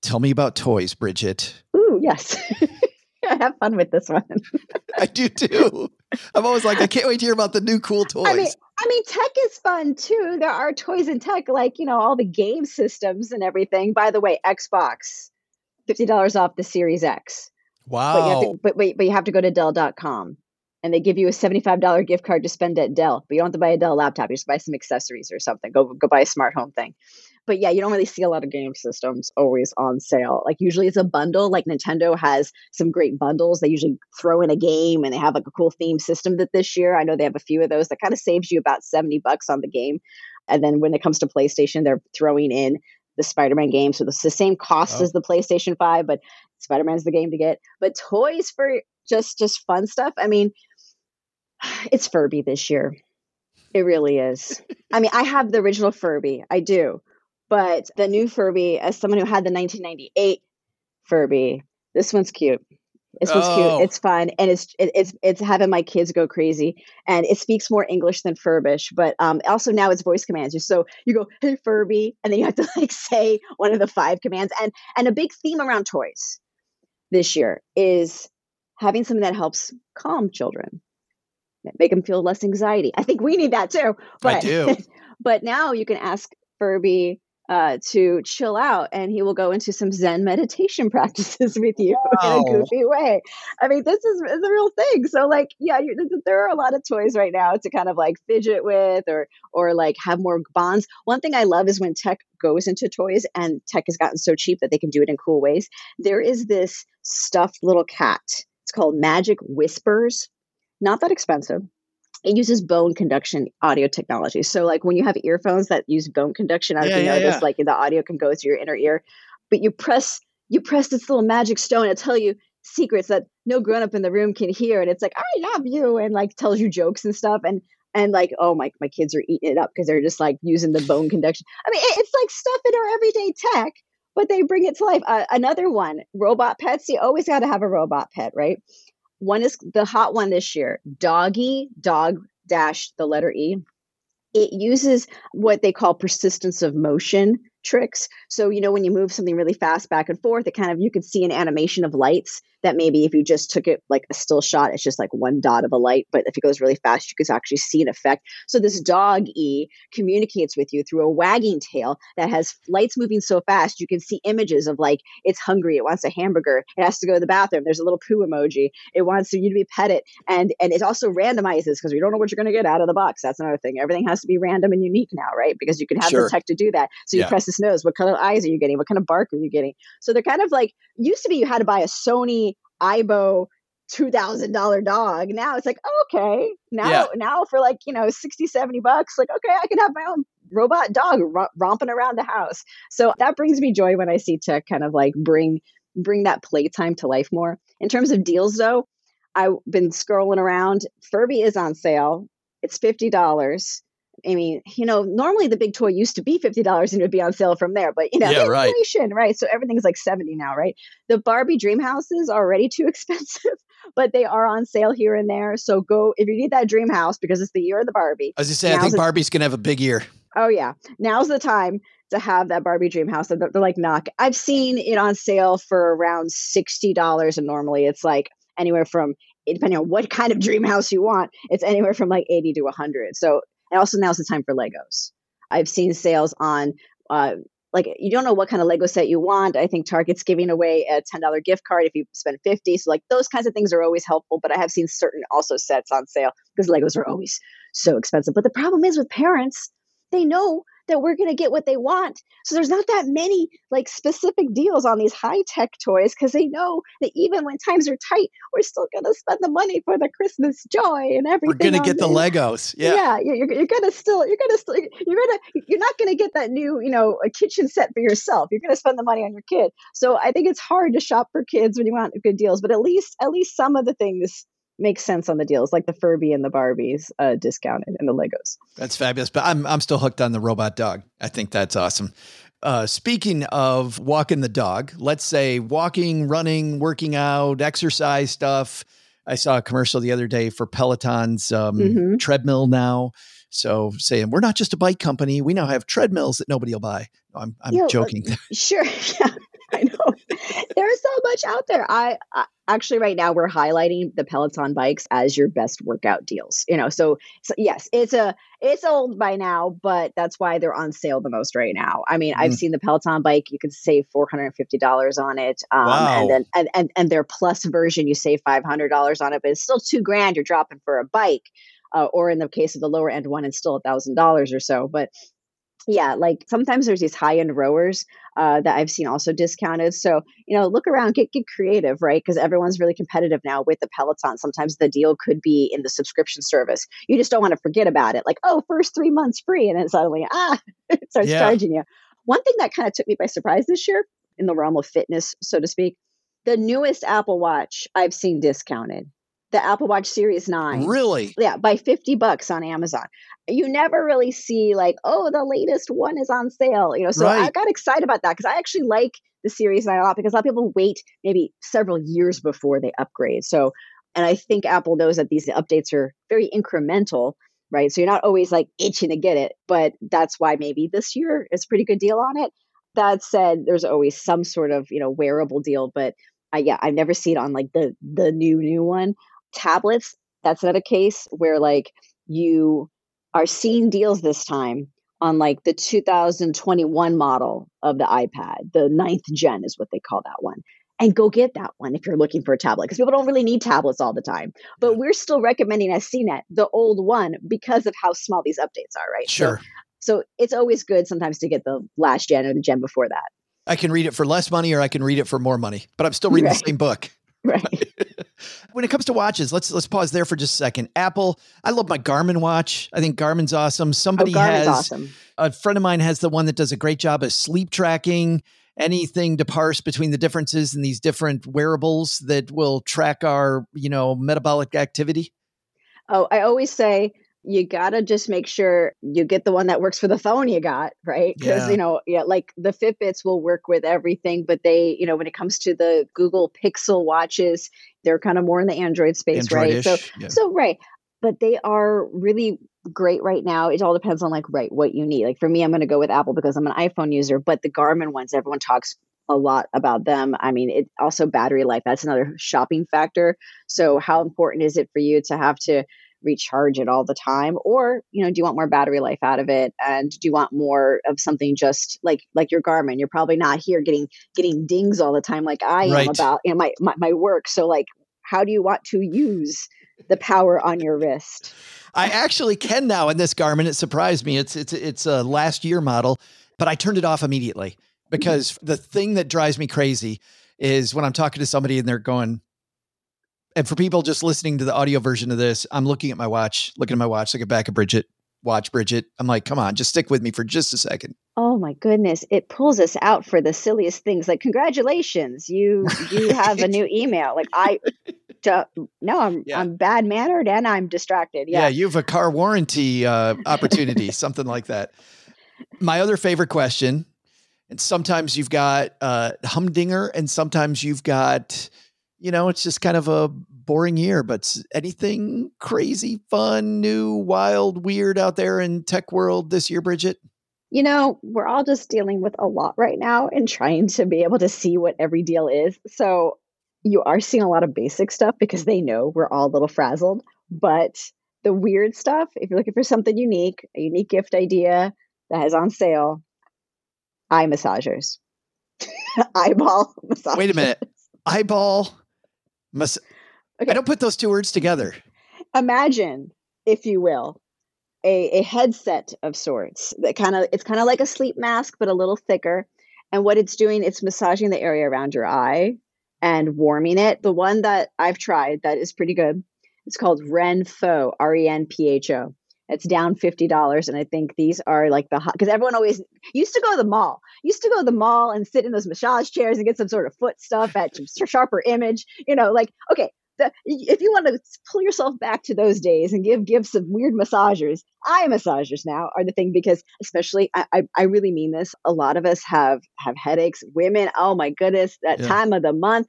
Tell me about toys, Bridget. Ooh, yes. *laughs* I have fun with this one. *laughs* I do too. I'm always like, I can't wait to hear about the new cool toys. I mean, I mean, tech is fun too. There are toys in tech, like you know, all the game systems and everything. By the way, Xbox, fifty dollars off the Series X. wow. But you have to, but wait, but you have to go to Dell.com, and they give you a seventy-five dollar gift card to spend at Dell. But you don't have to buy a Dell laptop. You just buy some accessories or something. Go go buy a smart home thing. But yeah, you don't really see a lot of game systems always on sale. Like usually it's a bundle. Like Nintendo has some great bundles. They usually throw in a game and they have like a cool theme system that this year. I know they have a few of those that kind of saves you about 70 bucks on the game. And then when it comes to PlayStation, they're throwing in the Spider-Man game. So it's the same cost Oh. as the PlayStation 5, but Spider-Man's the game to get. But toys for just just fun stuff. I mean, *sighs* it's Furby this year. It really is. *laughs* I mean, I have the original Furby. I do. But the new Furby, as someone who had the 1998 Furby, this one's cute. This one's Oh. cute. It's fun, and it's it, it's it's having my kids go crazy. And it speaks more English than Furbish, but um, also now it's voice commands. So you go, "Hey Furby," and then you have to like *laughs* say one of the five commands. And and a big theme around toys this year is having something that helps calm children, make them feel less anxiety. I think we need that too. But, do. *laughs* but now you can ask Furby uh, to chill out, and he will go into some Zen meditation *laughs* practices with you in a goofy way. I mean, this is, is a real thing. So, like, yeah, you there are a lot of toys right now to kind of like fidget with, or or like have more bonds. One thing I love is when tech goes into toys, and tech has gotten so cheap that they can do it in cool ways. There is this stuffed little cat. It's called Magic Whispers. Not that expensive it uses bone conduction audio technology. So like when you have earphones that use bone conduction, I don't know Yeah, if you yeah, know this, yeah. like the audio can go through your inner ear, but you press you press this little magic stone and tell you secrets that no grown up in the room can hear. And it's like, I love you, and like tells you jokes and stuff. And and like, oh my, my kids are eating it up because they're just like using the bone conduction. I mean, it, it's like stuff in our everyday tech, but they bring it to life. Uh, another one, robot pets. You always got to have a robot pet, right? One is the hot one this year, doggy dog dash the letter E. It uses what they call persistence of motion tricks. So, you know, when you move something really fast back and forth, it kind of, you can see an animation of lights that maybe if you just took it like a still shot, it's just like one dot of a light. But if it goes really fast, you could actually see an effect. So this dog E communicates with you through a wagging tail that has lights moving so fast, you can see images of like it's hungry, it wants a hamburger, it has to go to the bathroom. There's a little poo emoji. It wants you to be petted, and and it also randomizes because we don't know what you're going to get out of the box. That's another thing. Everything has to be random and unique now, right? Because you can have Sure. the tech to do that. So you Yeah. press this nose. What color eyes are you getting? What kind of bark are you getting? So they're kind of like used to be you had to buy a Sony Aibo two thousand dollar dog. Now it's like okay, now Yeah. now for like you know 60, 70 bucks, like okay, I can have my own robot dog ro- romping around the house. So that brings me joy when I see tech kind of like bring bring that playtime to life more. In terms of deals though, I've been scrolling around. Furby is on sale. It's fifty dollars. I mean, you know, normally the big toy used to be fifty dollars and it would be on sale from there, but you know, Yeah, right. inflation, right? So everything's like seventy now, right? The Barbie dream houses are already too *laughs* expensive, but they are on sale here and there. So go if you need that dream house because it's the year of the Barbie. As you say, I think the- Barbie's going to have a big year. Oh yeah, now's the time to have that Barbie dream house. They're, they're like knock. I've seen it on sale for around sixty dollars, and normally it's like anywhere from depending on what kind of dream house you want, it's anywhere from like eighty to hundred. So and also now's the time for Legos. I've seen sales on. Uh, like you don't know what kind of Lego set you want. I think Target's giving away a ten dollar gift card if you spend fifty. So like those kinds of things are always helpful. But I have seen certain also sets on sale because Legos are always so expensive. But the problem is with parents, they know that we're going to get what they want. So there's not that many like specific deals on these high tech toys because they know that even when times are tight, we're still going to spend the money for the Christmas joy and everything. We're going to get the. Legos. Yeah. Yeah, you're, you're, you're gonna still you're gonna still you're gonna you're not gonna get that new you know a kitchen set for yourself. You're gonna spend the money on your kid. So I think it's hard to shop for kids when you want good deals. But at least at least some of the things make sense on the deals, like the Furby and the Barbies uh, discounted and the Legos. That's fabulous. But I'm I'm still hooked on the robot dog. I think that's awesome. Uh, speaking of walking the dog, let's say walking, running, working out, exercise stuff. I saw a commercial the other day for Peloton's um, Mhm. treadmill now. So saying we're not just a bike company, we now have treadmills that nobody will buy. I'm I'm uh, joking. *laughs* Sure. *laughs* Yeah, I know. There's so much out there. I, I actually right now we're highlighting the Peloton bikes as your best workout deals. You know, so, so yes, it's a it's old by now, but that's why they're on sale the most right now. I mean, I've Mm. seen the Peloton bike; you can save four hundred and fifty dollars on it, um, Wow. and then and, and and their plus version, you save five hundred dollars on it, but it's still two grand you're dropping for a bike. Uh, or in the case of the lower end one, it's still a thousand dollars or so. But yeah, like sometimes there's these high end rowers uh, that I've seen also discounted. So you know, look around, get get creative, right? Because everyone's really competitive now with the Peloton. Sometimes the deal could be in the subscription service. You just don't want to forget about it. Like, oh, first three months free, and then suddenly, ah, *laughs* it starts Yeah. charging you. One thing that kind of took me by surprise this year, in the realm of fitness, so to speak, the newest Apple Watch I've seen discounted, the Apple Watch Series Nine. Really? yeah by 50 bucks on amazon. You never really see like oh the latest one is on sale you know so i got excited about that because i actually like the series 9 a lot because a lot of people wait maybe several years before they upgrade. So and i think apple knows that these updates are very incremental right? So you're not always like itching to get it but that's why maybe this year is a pretty good deal on it. That said there's always some sort of you know wearable deal but I, yeah i've never seen it on like the the new new one tablets that's another case where like you are seeing deals this time on like the 2021 model of the iPad. The ninth gen is what they call that one. And go get that one if you're looking for a tablet because people don't really need tablets all the time. But we're still recommending as CNET the old one because of how small these updates are, right? So- Sure. So, it's always good sometimes to get the last gen or the gen before that. I can read it for less money or I can read it for more money, but I'm still reading Right. the same book. *laughs* Right. When it comes to watches, let's let's pause there for just a second. Apple, I love my Garmin watch. I think Garmin's awesome. Oh, Somebody Garmin's has awesome. a friend of mine has the one that does a great job of sleep tracking anything to parse between the differences in these different wearables that will track our, you know, metabolic activity? Oh, I always say you gotta just make sure you get the one that works for the phone you got, right? Because Yeah. you know, yeah, like the Fitbits will work with everything, but they, you know, when it comes to the Google Pixel watches, they're kind of more in the Android space, right? So, yeah. so right, but they are really great right now. It all depends on like right what you need. Like for me, I'm going to go with Apple because I'm an iPhone user, but the Garmin ones, everyone talks a lot about them. I mean, it also battery life. That's another shopping factor. So, how important is it for you to have to recharge it all the time or you know do you want more battery life out of it and do you want more of something just like like your garmin you're probably not here getting getting dings all the time like i am about you know my, my my work so like how do you want to use the power on your wrist I actually can now in this Garmin. It surprised me. It's it's it's a last year model, but I turned it off immediately mm-hmm. because the thing that drives me crazy is when I'm talking to somebody and they're going. And for people just listening to the audio version of this, I'm looking at my watch, looking at my watch, looking back at Bridget, watch Bridget. I'm like, come on, just stick with me for just a second. oh my goodness it pulls us out for the silliest things like congratulations you *laughs* you have a new email like i *laughs* don't- no i'm Yeah. i'm bad mannered and i'm distracted Yeah, yeah, you have a car warranty uh, opportunity, *laughs* something like that. My other favorite question, and sometimes you've got uh, humdinger, and sometimes you've got, you know, it's just kind of a boring year. But anything crazy, fun, new, wild, weird out there in tech world this year, Bridget? you know, we're all just dealing with a lot right now and trying to be able to see what every deal is. So you are seeing a lot of basic stuff because they know we're all a little frazzled. But the weird stuff, if you're looking for something unique, a unique gift idea that is on sale, eye massagers. *laughs* Eyeball massagers. Wait a minute. Eyeball. Mas- Okay. I don't put those two words together. imagine, if you will, a, a headset of sorts that kind of it's kind of like a sleep mask but a little thicker. And what it's doing, it's massaging the area around your eye and warming it. The one that I've tried that is pretty good. It's called Renpho, R E N P H O. It's down fifty dollars, and I think these are like the hot because everyone always used to go to the mall. Used to go to the mall and sit in those massage chairs and get some sort of foot stuff at some sharper image. You know, like okay, the, if you want to pull yourself back to those days and give give some weird massagers, eye massagers now are the thing because especially I, I, I really mean this. A lot of us have have headaches. Women, oh my goodness, that Yeah. time of the month.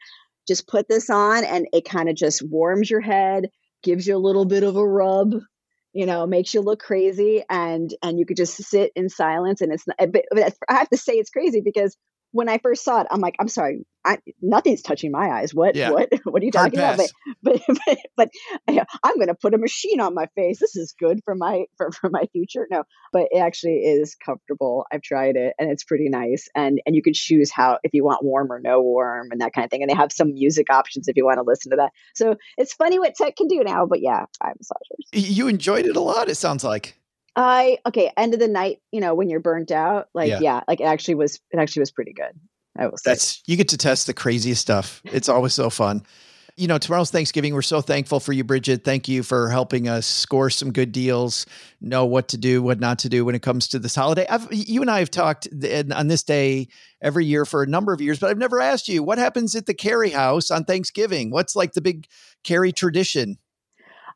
Just put this on and it kind of just warms your head, gives you a little bit of a rub, you know, makes you look crazy, and and you could just sit in silence. And it's not, but, I have to say it's crazy because when I first saw it, I'm like, I'm sorry, I, nothing's touching my eyes. What Yeah. what *laughs* what are you talking about? *laughs* But but but, but I- I'm going to put a machine on my face. This is good for my *laughs* for, for my future. No, but it actually is comfortable. I've tried it and it's pretty nice. And and you can choose how if you want warm or no warm and that kind of thing. And they have some music options if you want to listen to that. So it's funny what tech can do now. But yeah, eye massagers. You enjoyed it a lot, it sounds like. I okay. End of the night, you know, when you're burnt out, like Yeah. yeah, like it actually was. It actually was pretty good. I will say. That's you get to test the craziest stuff. *laughs* It's always so fun. You know, tomorrow's Thanksgiving. We're so thankful for you, Bridget. Thank you for helping us score some good deals, know what to do, what not to do when it comes to this holiday. I've, you and I have talked on this day every year for a number of years, but I've never asked you what happens at the Carey house on Thanksgiving. What's like the big Carey tradition?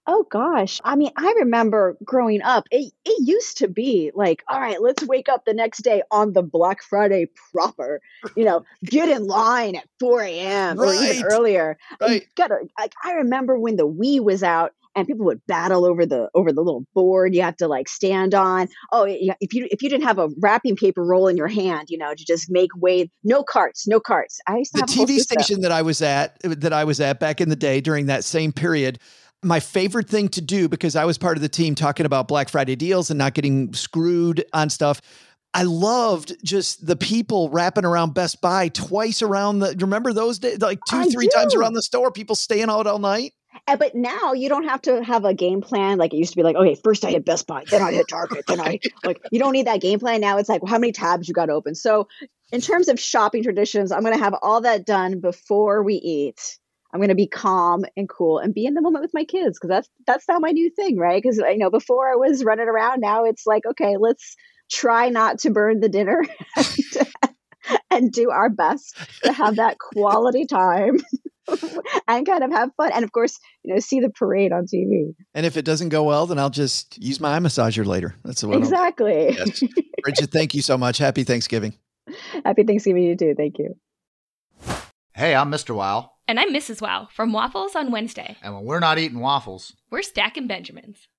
Oh gosh. I mean, I remember growing up, it, it used to be like, all right, let's wake up the next day on the Black Friday proper, you know, *laughs* get in line at 4 a.m. or even earlier. Right. gotta, like, I remember when the Wii was out and people would battle over the over the little board you have to like stand on. Oh, yeah, if you if you didn't have a wrapping paper roll in your hand, you know, to just make way, no carts, no carts. I used to the TV station that I was at that I was at back in the day during that same period. My favorite thing to do because I was part of the team talking about Black Friday deals and not getting screwed on stuff. I loved just the people wrapping around Best Buy twice around the. Remember those days, like two, I three times around the store, people staying out all night. Uh, but now you don't have to have a game plan like it used to be like okay first i hit best buy then i hit target then i *laughs* like you don't need that game plan now it's like well, how many tabs you got open so in terms of shopping traditions i'm going to have all that done before we eat i'm going to be calm and cool and be in the moment with my kids because that's that's now my new thing right because i know before i was running around now it's like okay let's try not to burn the dinner *laughs* and do our best to have that quality time *laughs* and kind of have fun. And of course, you know, see the parade on TV. And if it doesn't go well, then I'll just use my eye massager later. That's what exactly. *laughs* Yes. Bridget, thank you so much. Happy Thanksgiving. Happy Thanksgiving, to you too. Thank you. Hey, I'm Mr. Wow. And I'm Mrs. Wow from Waffles on Wednesday. And when we're not eating waffles, we're stacking Benjamins.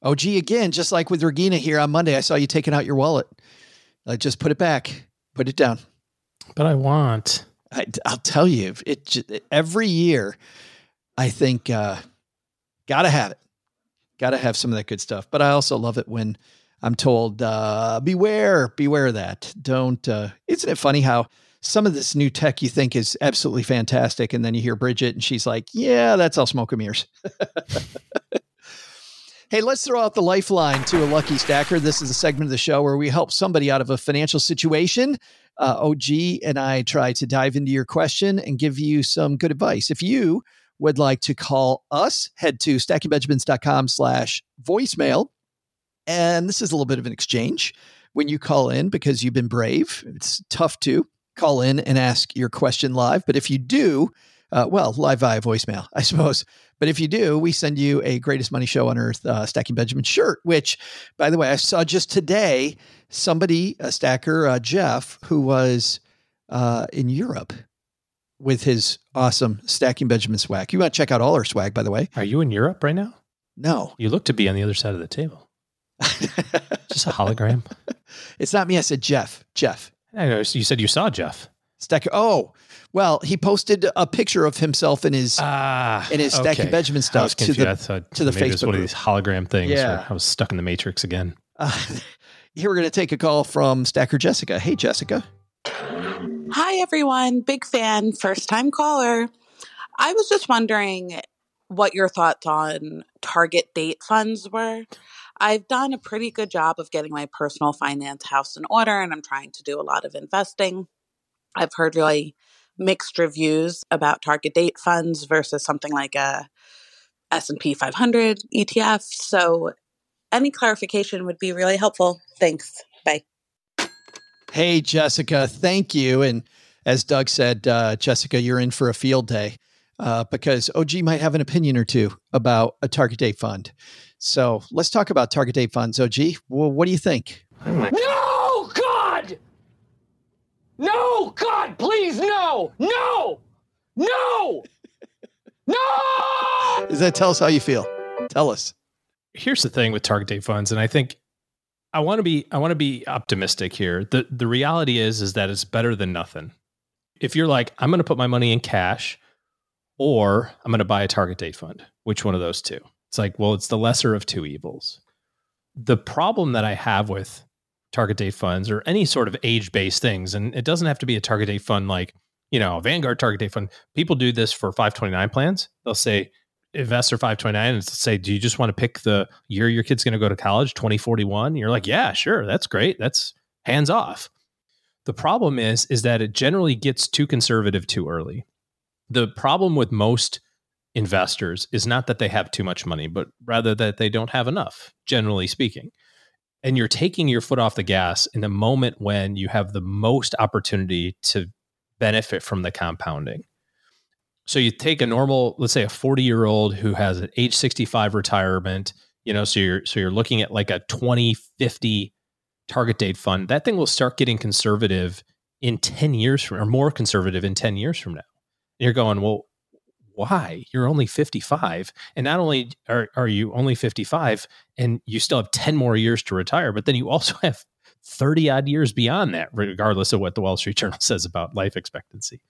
Oh, gee, again, just like with Regina here on Monday, I saw you taking out your wallet. Uh, just put it back, put it down. But I want. I, will tell you, it every year, I think, uh, gotta have it, gotta have some of that good stuff. But I also love it when I'm told, uh, beware, beware of that. Don't. Uh, isn't it funny how? Some of this new tech you think is absolutely fantastic. And then you hear Bridget and she's like, yeah, that's all smoke and mirrors. *laughs* hey, let's throw out the lifeline to a lucky stacker. This is a segment of the show where we help somebody out of a financial situation. Uh, OG and I try to dive into your question and give you some good advice. If you would like to call us, head to stackingbenjamins.com slash voicemail. And this is a little bit of an exchange when you call in because you've been brave. It's tough to call in and ask your question live. But if you do, uh, well, live via voicemail, I suppose. But if you do, we send you a Greatest Money Show on Earth uh, Stacking Benjamin shirt, which, by the way, I saw just today somebody, a stacker, uh, Jeff, who was uh, in Europe with his awesome Stacking Benjamin swag. You want to check out all our swag, by the way. Are you in Europe right now? No. You look to be on the other side of the table. *laughs* Just a hologram. It's not me. I said Jeff. Jeff. I know. You said you saw Jeff. Stacker. Oh, well, he posted a picture of himself in his ah, in his Stacky okay. Benjamin stuff to the to the Facebook. one of these hologram things. Yeah. I was stuck in the matrix again. Uh, *laughs* here we're going to take a call from Stacker Jessica. Hey, Jessica. Hi, everyone. Big fan, first time caller. I was just wondering what your thoughts on target date funds were. I've done a pretty good job of getting my personal finance house in order and I'm trying to do a lot of investing. I've heard really mixed reviews about target date funds versus something like a S&P 500 ETF. So any clarification would be really helpful. Thanks. Bye. Hey Jessica, thank you and as Doug said, uh, Jessica, you're in for a field day uh, because OG might have an opinion or two about a target date fund. So let's talk about target date funds. OG, well, what do you think? No, God! No, God, please, no, no, no, no! Does that tell us how you feel? Tell us. Here's the thing with target date funds, and I think I want to be I want to be optimistic here. The the reality is is that it's better than nothing. If you're like, I'm going to put my money in cash, or I'm going to buy a target date fund, which one of those two? It's like, well, it's the lesser of two evils. The problem that I have with target date funds or any sort of age based things, and it doesn't have to be a target date fund like, you know, Vanguard target date fund. People do this for 529 plans. They'll say, investor 529 and say, do you just want to pick the year your kid's going to go to college, 2041? You're like, yeah, sure. That's great. That's hands off. The problem is, is that it generally gets too conservative too early. The problem with most investors is not that they have too much money, but rather that they don't have enough, generally speaking. And you're taking your foot off the gas in the moment when you have the most opportunity to benefit from the compounding. So you take a normal, let's say a 40 year old who has an age 65 retirement, you know, so you're so you're looking at like a 2050 target date fund. That thing will start getting conservative in 10 years from or more conservative in 10 years from now. And you're going, well, why? You're only 55. And not only are, are you only 55 and you still have 10 more years to retire, but then you also *laughs* have 30 odd years beyond that, regardless of what the Wall Street Journal *laughs* says about life expectancy.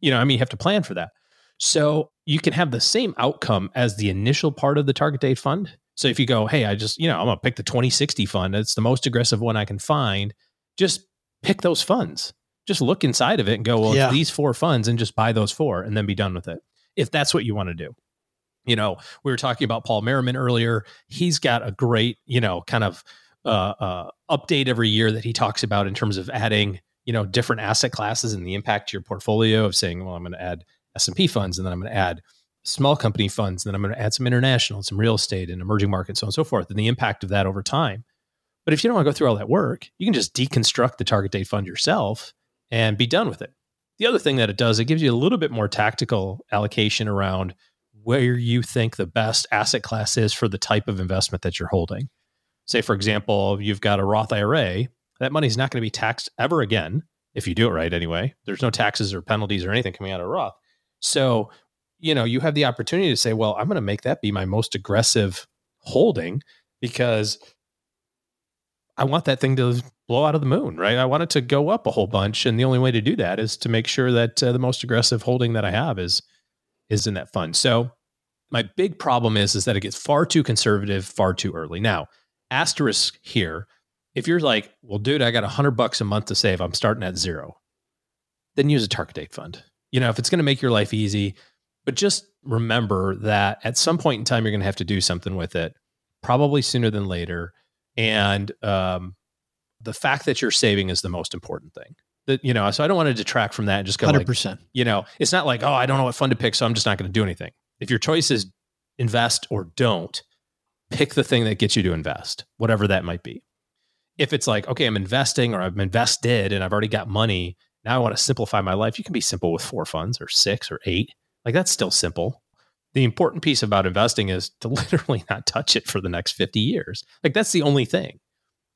You know, I mean, you have to plan for that. So you can have the same outcome as the initial part of the target date fund. So if you go, hey, I just, you know, I'm going to pick the 2060 fund, it's the most aggressive one I can find, just pick those funds. Just look inside of it and go, well, yeah. these four funds and just buy those four and then be done with it if that's what you want to do. You know, we were talking about Paul Merriman earlier. He's got a great, you know, kind of uh, uh, update every year that he talks about in terms of adding, you know, different asset classes and the impact to your portfolio of saying, well, I'm going to add S&P funds and then I'm going to add small company funds, and then I'm going to add some international, and some real estate and emerging markets, so on and so forth, and the impact of that over time. But if you don't want to go through all that work, you can just deconstruct the target date fund yourself and be done with it. The other thing that it does, it gives you a little bit more tactical allocation around where you think the best asset class is for the type of investment that you're holding. Say, for example, you've got a Roth IRA, that money is not going to be taxed ever again if you do it right anyway. There's no taxes or penalties or anything coming out of Roth. So, you know, you have the opportunity to say, well, I'm going to make that be my most aggressive holding because I want that thing to blow out of the moon, right? I want it to go up a whole bunch, and the only way to do that is to make sure that uh, the most aggressive holding that I have is is in that fund. So my big problem is is that it gets far too conservative far too early. Now, asterisk here, if you're like, well, dude, I got a hundred bucks a month to save, I'm starting at zero, then use a target date fund. You know, if it's going to make your life easy, but just remember that at some point in time, you're going to have to do something with it, probably sooner than later. And um, the fact that you're saving is the most important thing. That you know, so I don't want to detract from that and just go Hundred like, percent. you know, it's not like, oh, I don't know what fund to pick, so I'm just not going to do anything. If your choice is invest or don't, pick the thing that gets you to invest, whatever that might be. If it's like, okay, I'm investing or I'm invested and I've already got money, now I want to simplify my life. You can be simple with four funds or six or eight. Like that's still simple. The important piece about investing is to *laughs* literally not touch it for the next 50 years. Like that's the only thing.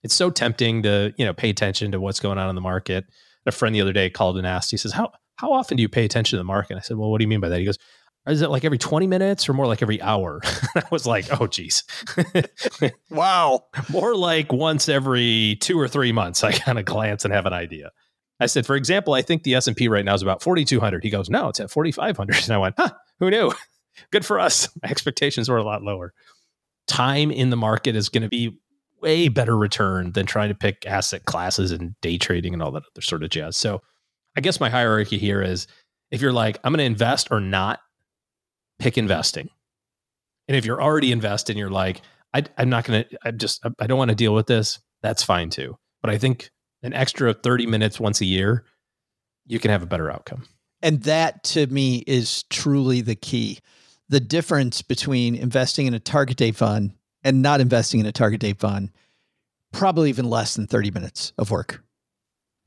It's so tempting to, you know, pay attention to what's going on in the market. A friend the other day called and asked, he says, How how often do you pay attention to the market? I said, Well, what do you mean by that? He goes, Is it like every 20 minutes or more like every hour? *laughs* I was like, Oh geez. *laughs* wow. More like once every two or three months, I kind of glance and have an idea. I said, for example, I think the S&P right now is about 4,200. He goes, no, it's at 4,500. And I went, huh, who knew? Good for us. *laughs* My expectations were a lot lower. Time in the market is going to be way better return than trying to pick asset classes and day trading and all that other sort of jazz. So I guess my hierarchy here is if you're like, I'm going to invest or not, pick investing. And if you're already invested and you're like, I, I'm not going to, I'm just, I don't want to deal with this, that's fine too. But I think an extra 30 minutes once a year, you can have a better outcome. And that to me is truly the key. The difference between investing in a target date fund and not investing in a target date fund, probably even less than 30 minutes of work.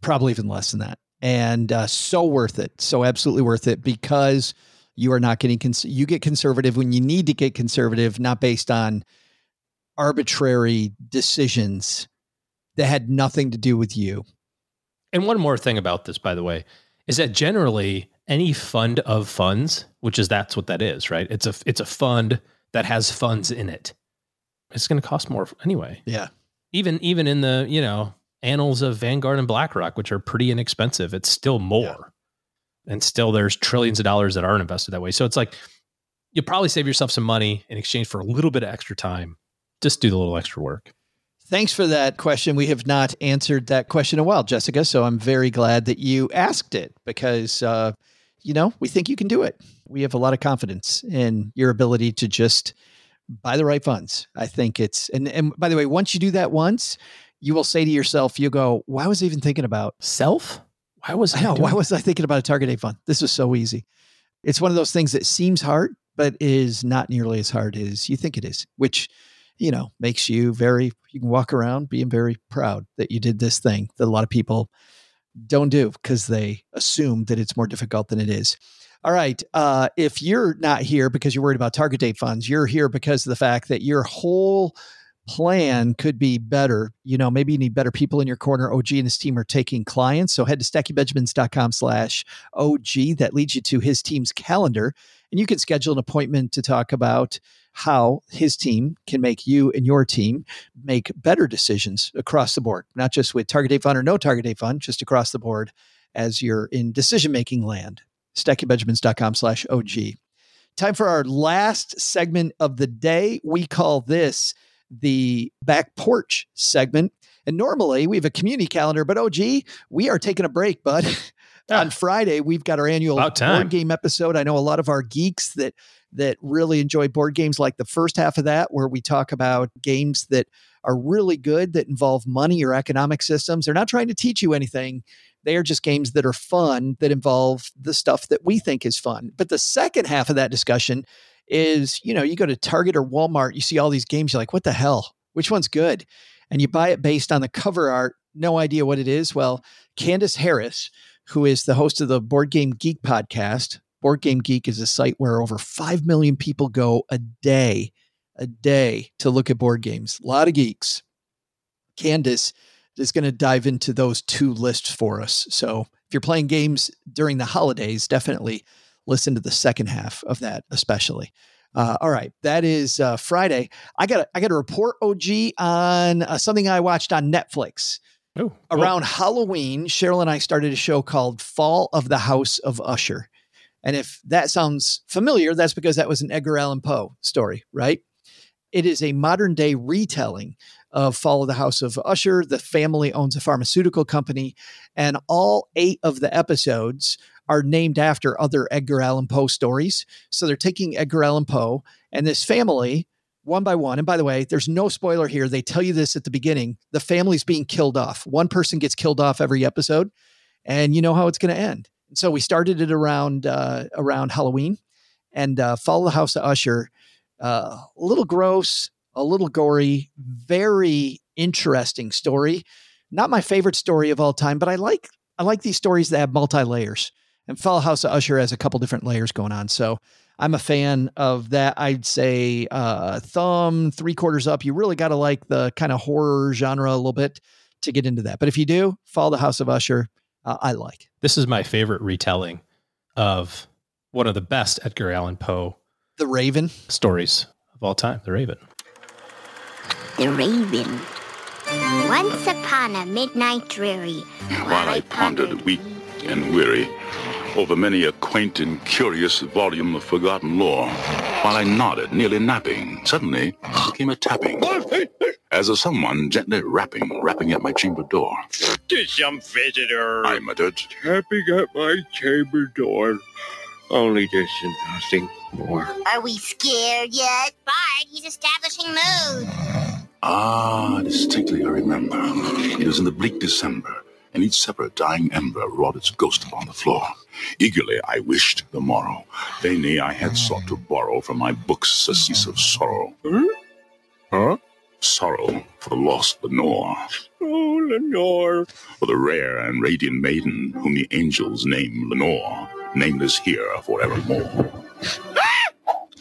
Probably even less than that. And uh, so worth it. So absolutely worth it because you are not getting, cons- you get conservative when you need to get conservative, not based on arbitrary decisions that had nothing to do with you. And one more thing about this, by the way, is that generally any fund of funds, which is that's what that is, right? It's a it's a fund that has funds in it. It's going to cost more anyway. Yeah. Even even in the you know annals of Vanguard and BlackRock, which are pretty inexpensive, it's still more. And still, there's trillions of dollars that aren't invested that way. So it's like you'll probably save yourself some money in exchange for a little bit of extra time. Just do the little extra work. Thanks for that question. We have not answered that question in a while, Jessica. So I'm very glad that you asked it because, uh, you know, we think you can do it. We have a lot of confidence in your ability to just buy the right funds. I think it's, and, and by the way, once you do that once, you will say to yourself, you go, why was I even thinking about self? Why was I, know, why was I thinking about a target date fund? This was so easy. It's one of those things that seems hard, but is not nearly as hard as you think it is, which you know, makes you very, you can walk around being very proud that you did this thing that a lot of people don't do because they assume that it's more difficult than it is. All right. Uh, if you're not here because you're worried about target date funds, you're here because of the fact that your whole plan could be better. You know, maybe you need better people in your corner. OG and his team are taking clients. So head to stackingbenjamins.com slash OG. That leads you to his team's calendar. And you can schedule an appointment to talk about how his team can make you and your team make better decisions across the board, not just with target date fund or no target date fund, just across the board as you're in decision making land. StackingBenjamins.com slash OG. Time for our last segment of the day. We call this the back porch segment. And normally we have a community calendar, but oh, OG, we are taking a break, bud. *laughs* On Friday, we've got our annual board game episode. I know a lot of our geeks that that really enjoy board games like the first half of that where we talk about games that are really good that involve money or economic systems. They're not trying to teach you anything. They are just games that are fun that involve the stuff that we think is fun. But the second half of that discussion is, you know, you go to Target or Walmart, you see all these games, you're like, what the hell? Which one's good? And you buy it based on the cover art, no idea what it is. Well, Candace Harris, who is the host of the Board Game Geek podcast. Board Game Geek is a site where over 5 million people go a day, a day to look at board games. A lot of geeks. Candace is going to dive into those two lists for us. So if you're playing games during the holidays, definitely listen to the second half of that, especially. Uh, all right, that is uh, Friday. I got I got a report, OG, on uh, something I watched on Netflix. Oh, Around Halloween, Cheryl and I started a show called Fall of the House of Usher. And if that sounds familiar, that's because that was an Edgar Allan Poe story, right? It is a modern day retelling of Fall of the House of Usher. The family owns a pharmaceutical company, and all eight of the episodes are named after other Edgar Allan Poe stories. So they're taking Edgar Allan Poe and this family one by one. And by the way, there's no spoiler here. They tell you this at the beginning. The family's being killed off. One person gets killed off every episode, and you know how it's going to end. So we started it around uh, around Halloween, and uh, Fall of the House of Usher. Uh, a little gross, a little gory, very interesting story. Not my favorite story of all time, but I like I like these stories that have multi layers. And Fall of House of Usher has a couple different layers going on. So I'm a fan of that. I'd say uh, thumb three quarters up. You really got to like the kind of horror genre a little bit to get into that. But if you do, Fall of the House of Usher. Uh, I like. This is my favorite retelling of one of the best Edgar Allan Poe The Raven stories of all time, The Raven. The Raven. Once upon a midnight dreary, While I pondered, weak and weary, over many a quaint and curious volume of forgotten lore, while I nodded, nearly napping, suddenly there came a tapping, as of someone gently rapping, rapping at my chamber door. To some visitor. I muttered, Tapping at my chamber door. Only this and nothing more. Are we scared yet? Bart, he's establishing mood. Ah, distinctly I remember. It was in the bleak December, and each separate dying ember wrought its ghost upon the floor. Eagerly I wished the morrow. Vainly I had sought to borrow from my books surcease of sorrow. Huh? Sorrow for the lost Lenore, Oh, Lenore. for the rare and radiant maiden whom the angels name Lenore, nameless here forevermore. Ah!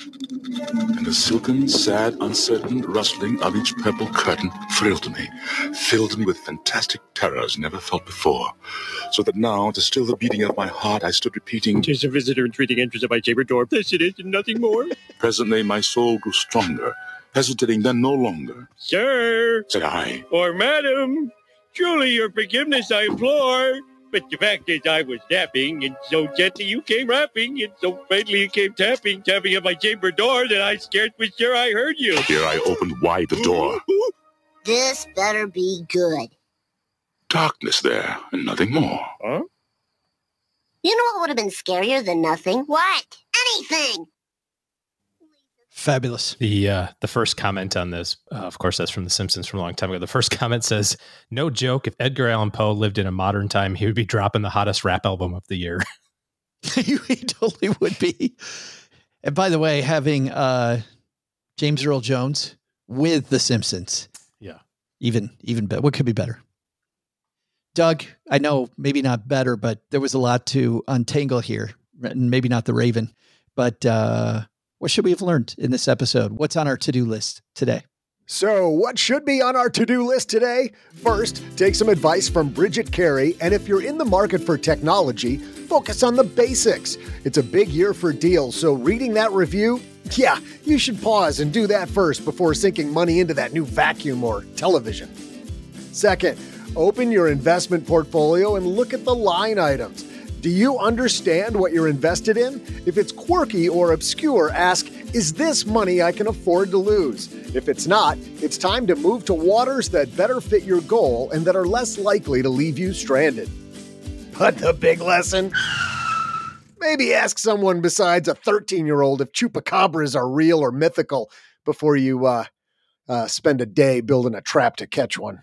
And the silken, sad, uncertain rustling of each purple curtain thrilled me, filled me with fantastic terrors never felt before. So that now, to still the beating of my heart, I stood repeating, Tis a visitor entreating entrance at my chamber door. This it is and nothing more. Presently my soul grew stronger, hesitating then no longer. Sir, Said I, or madam, truly your forgiveness I implore. But the fact is, I was napping, and so gently you came rapping, and so faintly you came tapping, tapping at my chamber door that I scarce was sure I heard you. here I opened wide the door. *laughs* This better be good. Darkness there, and nothing more. Huh? You know what would have been scarier than nothing? What? Anything! Fabulous. The uh, the first comment on this, uh, of course, that's from The Simpsons from a long time ago. The first comment says, "No joke. If Edgar Allan Poe lived in a modern time, he would be dropping the hottest rap album of the year." *laughs* *laughs* he totally would be. And by the way, having uh, James Earl Jones with The Simpsons, yeah, even even better. What could be better? Doug, I know maybe not better, but there was a lot to untangle here, and maybe not the Raven. But uh, what should we have learned in this episode? What's on our to do list today? So, what should be on our to do list today? First, take some advice from Bridget Carey, and if you're in the market for technology, focus on the basics. It's a big year for deals, so reading that review, yeah, you should pause and do that first before sinking money into that new vacuum or television. Second, open your investment portfolio and look at the line items. Do you understand what you're invested in? If it's quirky or obscure, ask, is this money I can afford to lose? If it's not, it's time to move to waters that better fit your goal and that are less likely to leave you stranded. But the big lesson? *sighs* Maybe ask someone besides a 13 year old if chupacabras are real or mythical before you uh, uh, spend a day building a trap to catch one.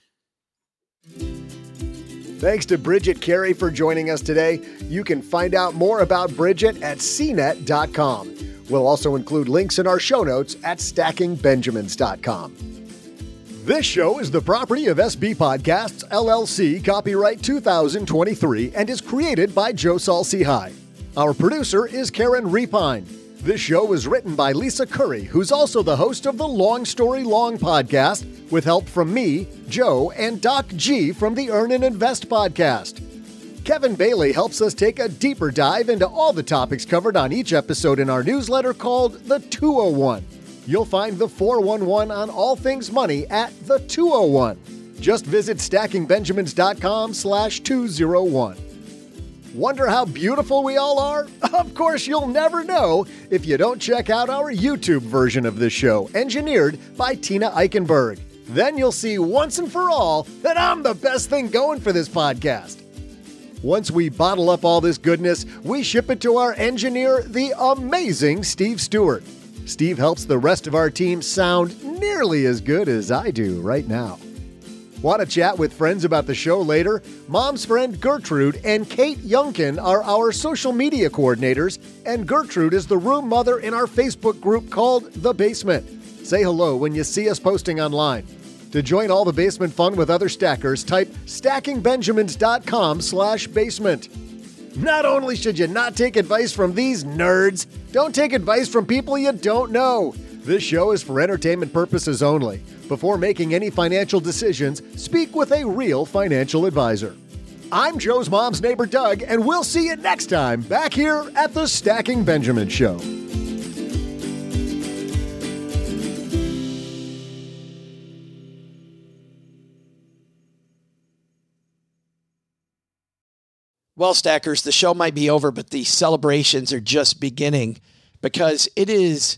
Thanks to Bridget Carey for joining us today. You can find out more about Bridget at cnet.com. We'll also include links in our show notes at stackingbenjamins.com. This show is the property of SB Podcasts, LLC, copyright 2023, and is created by Joe Saul-Sehy. Our producer is Karen Repin. This show was written by Lisa Curry, who's also the host of the Long Story Long podcast, with help from me, Joe, and Doc G from the Earn and Invest podcast. Kevin Bailey helps us take a deeper dive into all the topics covered on each episode in our newsletter called The 201. You'll find the 411 on all things money at the 201. Just visit stackingbenjamins.com slash 201. Wonder how beautiful we all are? *laughs* Of course, you'll never know if you don't check out our YouTube version of this show, engineered by Tina Eichenberg. Then you'll see once and for all that I'm the best thing going for this podcast. Once we bottle up all this goodness, we ship it to our engineer, the amazing Steve Stewart. Steve helps the rest of our team sound nearly as good as I do right now. Want to chat with friends about the show later? Mom's friend Gertrude and Kate Youngkin are our social media coordinators, and Gertrude is the room mother in our Facebook group called The Basement. Say hello when you see us posting online. To join all the basement fun with other stackers, type stackingbenjamins.com slash basement. Not only should you not take advice from these nerds, don't take advice from people you don't know. This show is for entertainment purposes only. Before making any financial decisions, speak with a real financial advisor. I'm Joe's mom's neighbor Doug, and we'll see you next time back here at the Stacking Benjamin Show. Well, Stackers, the show might be over, but the celebrations are just beginning because it is